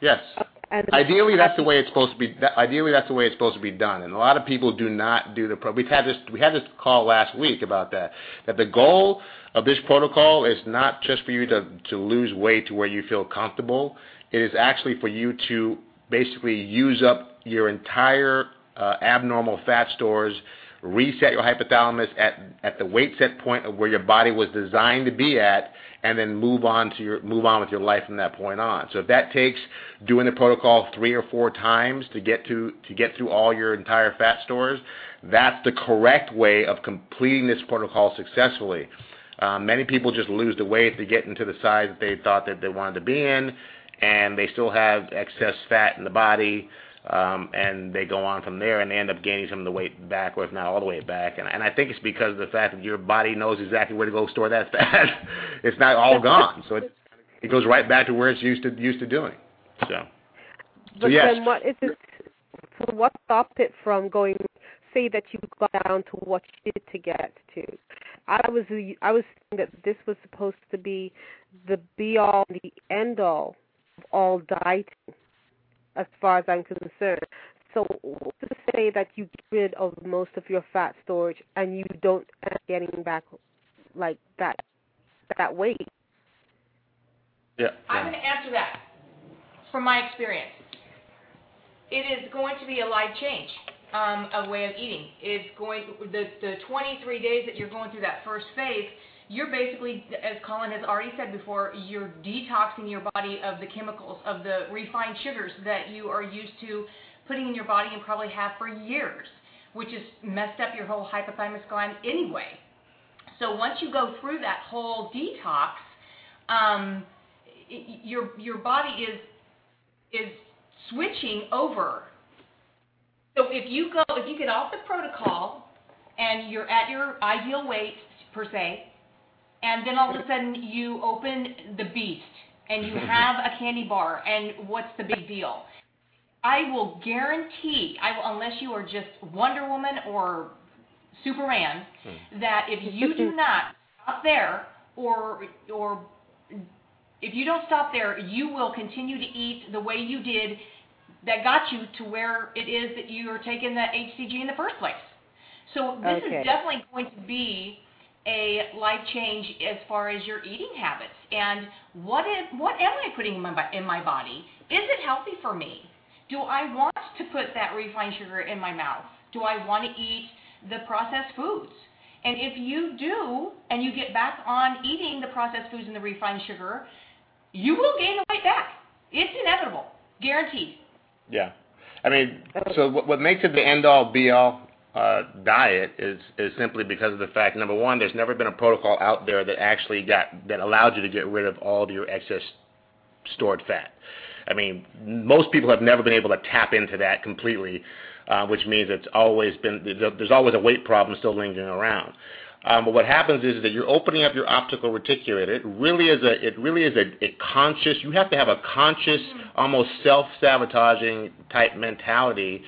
C: yes.
I: And
C: Ideally, that's the way it's supposed to be. Ideally, that's the way it's supposed to be done. And a lot of people do not do the. Pro- we've had this. We had this call last week about that. That the goal of this protocol is not just for you to to lose weight to where you feel comfortable. It is actually for you to basically use up your entire uh, abnormal fat stores, reset your hypothalamus at at the weight set point of where your body was designed to be at, and then move on to your move on with your life from that point on. So if that takes doing the protocol three or four times to get to to get through all your entire fat stores, that's the correct way of completing this protocol successfully. Um, many people just lose the weight to get into the size that they thought that they wanted to be in, and they still have excess fat in the body, um, and they go on from there, and they end up gaining some of the weight back, or if not all the way back. And, and I think it's because of the fact that your body knows exactly where to go store that fat. it's not all gone, so it it goes right back to where it's used to used to doing. So, so
I: But
C: yes,
I: then what is it? So what stopped it from going? Say that you got down to what you did to get to. I was I was saying that this was supposed to be the be all, the end all of all dieting, as far as I'm concerned. So to say that you get rid of most of your fat storage and you don't end up getting back like that that weight.
C: yeah.
D: I'm going to answer that from my experience. It is going to be a life change, um, a way of eating. It's going the the 23 days that you're going through that first phase. You're basically, as Colin has already said before, you're detoxing your body of the chemicals, of the refined sugars that you are used to putting in your body and probably have for years, which has messed up your whole hypothalamus gland anyway. So once you go through that whole detox, um, your your body is is switching over. So if you go, if you get off the protocol and you're at your ideal weight per se, and then all of a sudden you open the beast and you have a candy bar, and what's the big deal? I will guarantee, I will, unless you are just Wonder Woman or Superman, hmm. that if you do not stop there, or or if you don't stop there, you will continue to eat the way you did that got you to where it is that you are taking that HCG in the first place. So this
I: Okay.
D: is definitely going to be a life change as far as your eating habits and what is, what am I putting in my in my body? Is it healthy for me? Do I want to put that refined sugar in my mouth? Do I want to eat the processed foods? And if you do, and you get back on eating the processed foods and the refined sugar, you will gain the weight back. It's inevitable, guaranteed.
C: Yeah. I mean, so what, what makes it the end all be all uh, diet is is simply because of the fact number one, there's never been a protocol out there that actually got that allowed you to get rid of all of your excess stored fat. I mean, most people have never been able to tap into that completely, uh, which means it's always been there's always a weight problem still lingering around. Um, but what happens is that you're opening up your optical reticulator. It really is a it really is a, a conscious. You have to have a conscious, almost self-sabotaging type mentality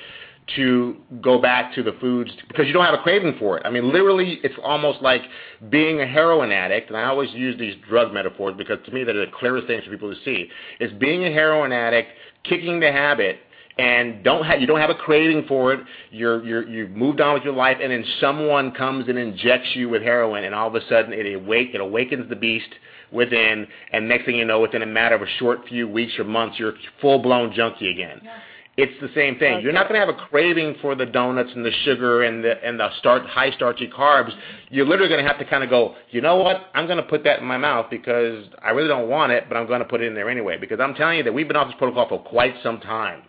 C: to go back to the foods because you don't have a craving for it. I mean, literally, it's almost like being a heroin addict. And I always use these drug metaphors because to me they're the clearest things for people to see. It's being a heroin addict, kicking the habit, and don't have you don't have a craving for it. You're you're you've moved on with your life, and then someone comes and injects you with heroin, and all of a sudden it awake it awakens the beast within, and next thing you know, within a matter of a short few weeks or months, you're full blown junkie again. It's the same thing. You're not going to have a craving for the donuts and the sugar and the and the start high starchy carbs. You're literally going to have to kind of go, you know what? I'm going to put that in my mouth because I really don't want it, but I'm going to put it in there anyway. Because I'm telling you that we've been off this protocol for quite some time.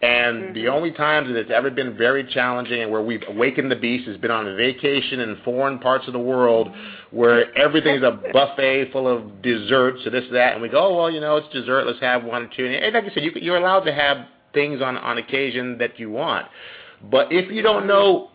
C: And the mm-hmm. only times that it's ever been very challenging and where we've awakened the beast has been on a vacation in foreign parts of the world where everything's a buffet full of desserts and this that, and we go, oh, well, you know, it's dessert, let's have one or two. And like I said, you, you're allowed to have things on on occasion that you want, but if you don't know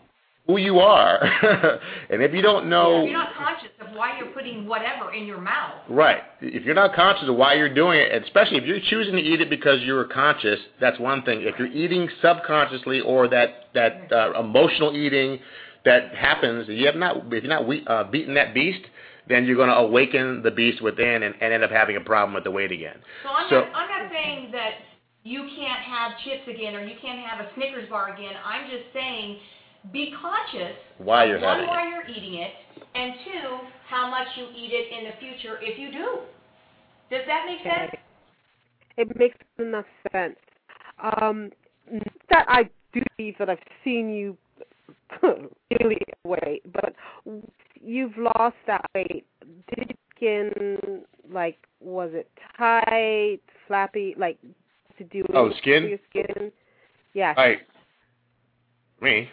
C: who you are, and if you don't know
D: If you're not conscious of why you're putting whatever in your mouth,
C: Right. If you're not conscious of why you're doing it, especially if you're choosing to eat it because you're conscious, that's one thing. If you're eating subconsciously or that that uh, emotional eating that happens, you have not if you're not we, uh, beating that beast, then you're going to awaken the beast within and, and end up having a problem with the weight again.
D: So I'm,
C: So-
D: not, I'm not saying that you can't have chips again or you can't have a Snickers bar again. I'm just saying be conscious
C: Why you're
D: one,
C: having
D: why
C: it.
D: you're eating it, and two, how much you eat it in the future if you do. Does that make sense?
I: It makes enough sense. Um, that I do believe that I've seen you really weight, but you've lost that weight. Did your skin like was it tight, flappy, like to do
C: Oh, skin?
I: your skin? Yeah.
C: Right. Me.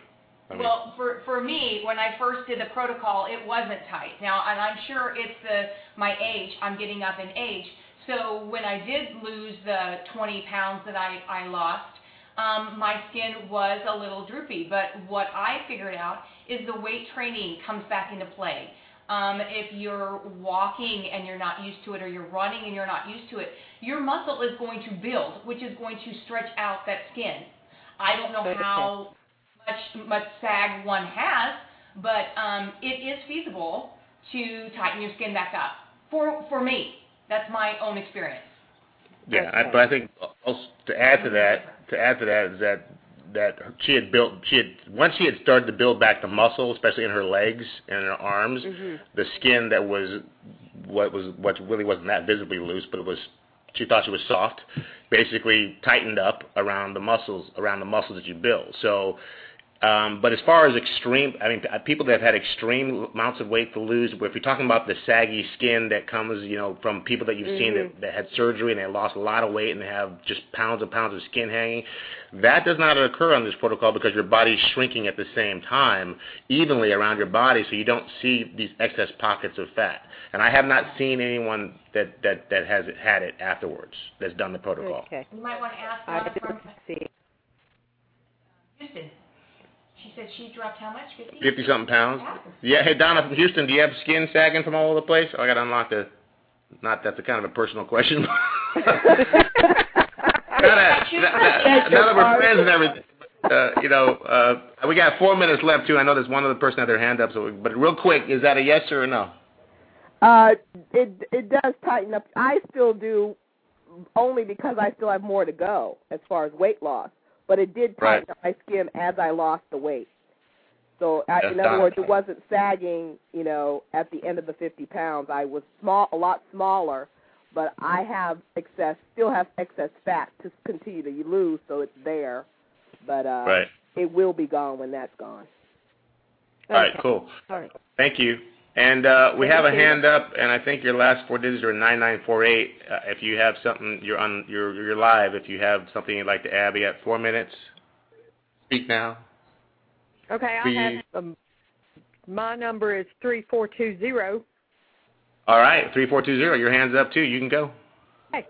C: I mean,
D: Well, for for me, when I first did the protocol, it wasn't tight. Now, and I'm sure it's the my age. I'm getting up in age. So when I did lose the 20 pounds that I I lost, um, my skin was a little droopy. But what I figured out is the weight training comes back into play. Um, if you're walking and you're not used to it, or you're running and you're not used to it, your muscle is going to build, which is going to stretch out that skin. I don't know how much much sag one has, but um, it is feasible to tighten your skin back up. For for me, that's my own experience.
C: Yeah, I, but I think also to add to that, to add to that is that that she had built, she had once she had started to build back the muscle, especially in her legs and in her arms, the skin that was what was what really wasn't that visibly loose, but it was she thought she was soft, basically tightened up around the muscles around the muscles that you build. So but as far as extreme, I mean, people that have had extreme amounts of weight to lose, if you're talking about the saggy skin that comes, you know, from people that you've mm-hmm. seen that, mm-hmm. that had surgery and they lost a lot of weight and they have just pounds and pounds of skin hanging, that does not occur on this protocol because your body's shrinking at the same time evenly around your body, so you don't see these excess pockets of fat. And I have not seen anyone that that that has had it afterwards that's done the protocol.
D: Okay. You might want to ask. I didn't see. Houston. She said she dropped how much? 50?
C: 50 something pounds. Yeah. Hey, Donna from Houston, do you have skin sagging from all over the place? Oh, I got to unlock the. Not that's a kind of a personal question. now, that, now that we're friends and everything, uh, you know, uh, we got four minutes left too. I know there's one other person had their hand up, so we, but real quick, is that a yes or a no?
I: Uh, it it does tighten up. I still do, only because I still have more to go as far as weight loss but it did tighten right. up my skin as I lost the weight. So, I, in other words, it wasn't sagging, you know, at the end of the 50 pounds. I was small, a lot smaller, but I have excess, still have excess fat to continue to lose, so it's there. But uh,
C: right.
I: it will be gone when that's gone.
C: All right, cool. All right. Thank you. And uh, we have a hand up, and I think your last four digits are 9948. Uh, if you have something, you're on, you're you're live. If you have something you'd like to add, we got four minutes. Speak now.
L: Okay, I have. Um, my number is three four two zero.
C: All right, three four two zero. Your hand's up too. You can go.
L: Hey,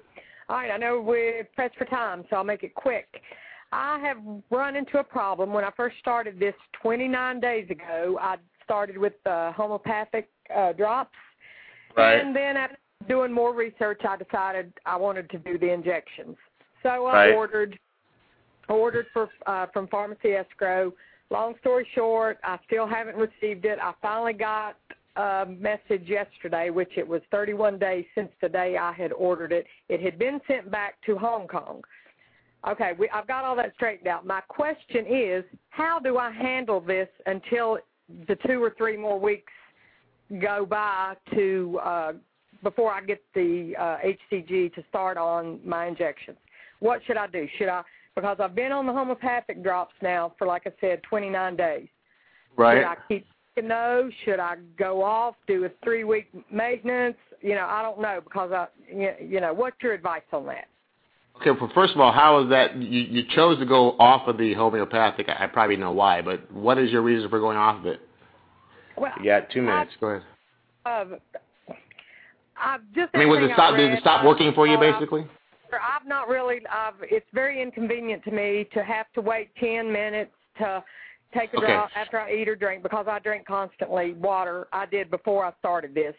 L: all right. I know we're pressed for time, so I'll make it quick. I have run into a problem when I first started this 29 days ago. I started with uh, homeopathic uh, drops.
C: Right.
L: And then after doing more research, I decided I wanted to do the injections. So I
C: right.
L: ordered ordered for uh, from Pharmacy Escrow. Long story short, I still haven't received it. I finally got a message yesterday, which it was 31 days since the day I had ordered it. It had been sent back to Hong Kong. Okay, we, I've got all that straightened out. My question is, how do I handle this until the two or three more weeks go by to uh, before I get the uh, HCG to start on my injections. What should I do? Should I because I've been on the homeopathic drops now for like I said 29 days.
C: Right.
L: Should I keep taking those? Should I go off do a three week maintenance? You know I don't know because I you know what's your advice on that?
C: Okay, well, first of all, how is that you, you chose to go off of the homeopathic? I, I probably know why, but what is your reason for going off of it?
L: Well,
C: you got two minutes.
L: I,
C: go ahead.
L: Uh, I've just.
C: I mean, was it stop? Did it stop working for you,
L: uh,
C: basically?
L: I've not really. I've, it's very inconvenient to me to have to wait ten minutes to take a
C: okay.
L: drop after I eat or drink because I drink constantly water. I did before I started this.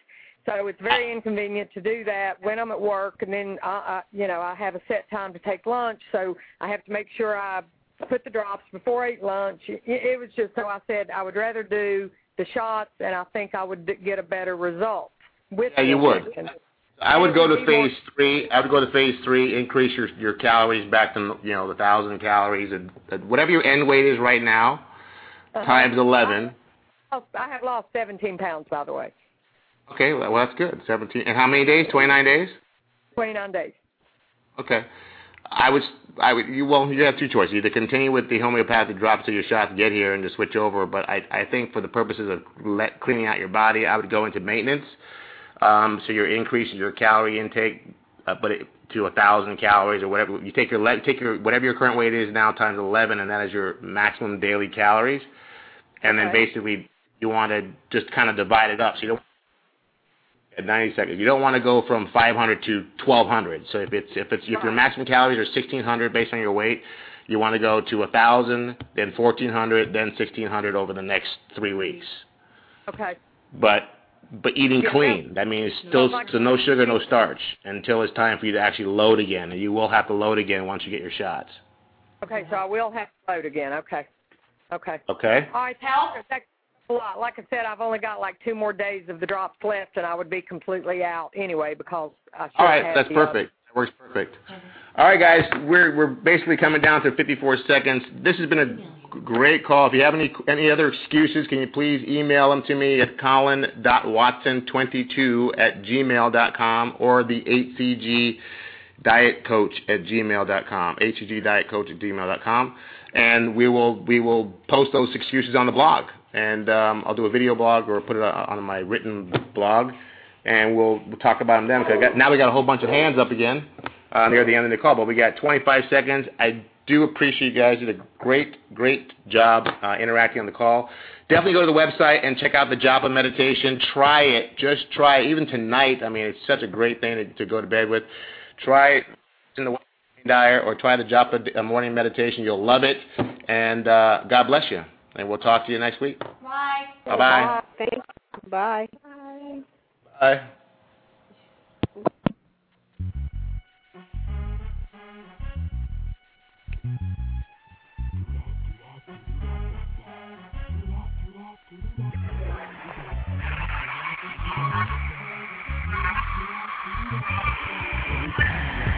L: So it's very inconvenient to do that when I'm at work, and then I, I, you know, I have a set time to take lunch, so I have to make sure I put the drops before I eat lunch. It, it was just so I said I would rather do the shots, and I think I would get a better result with.
C: Yeah, you would. I would go to phase three. I would go to phase three. Increase your your calories back to you know the thousand calories and whatever your end weight is right now,
L: uh-huh.
C: times eleven.
L: I, I have lost seventeen pounds, by the way.
C: Okay, well that's good. Seventeen. And how many days? Twenty nine days.
L: Twenty nine days.
C: Okay. I would, I would, you well, you have two choices: either continue with the homeopathic drops to your shots, get here, and just switch over. But I, I think for the purposes of let, cleaning out your body, I would go into maintenance. Um, so you're increasing your calorie intake, uh, but it, to a thousand calories or whatever. You take your le- take your whatever your current weight is now times 11, and that is your maximum daily calories. And then basically you want to just kind of divide it up. So you don't at 90 seconds. You don't want to go from 500 to 1200. So if it's if it's if your maximum calories are 1600 based on your weight, you want to go to 1000, then 1400, then 1600 over the next three weeks.
L: Okay.
C: But but eating clean. That means still so no sugar, no starch until it's time for you to actually load again, and you will have to load again once you get your shots.
L: Okay, so I will have to load again. Okay. Okay.
C: Okay.
L: All right, pal. Lot. Like I said, I've only got like two more days of the drops left, and I would be completely out anyway because I should
C: All right, that's perfect.
L: Other.
C: That works perfect. All right, guys, we're we're basically coming down to 54 seconds. This has been a great call. If you have any any other excuses, can you please email them to me at colin.watson22 at gmail.com or the HCG dietcoach at gmail.com. Dietcoach at gmail.com. And we will we will post those excuses on the blog. And um, I'll do a video blog or put it on my written blog. And we'll, we'll talk about them then. Cause got, now we got a whole bunch of hands up again uh, near the end of the call. But we got 25 seconds. I do appreciate you guys. You did a great, great job uh, interacting on the call. Definitely go to the website and check out the Japa meditation. Try it. Just try it. Even tonight, I mean, it's such a great thing to, to go to bed with. Try it in the diet or try the Japa morning meditation. You'll love it. And uh, God bless you. And we'll talk to you next week.
D: Bye.
C: Bye-bye.
I: Bye. Bye.
D: Bye.
C: Bye.
B: It's your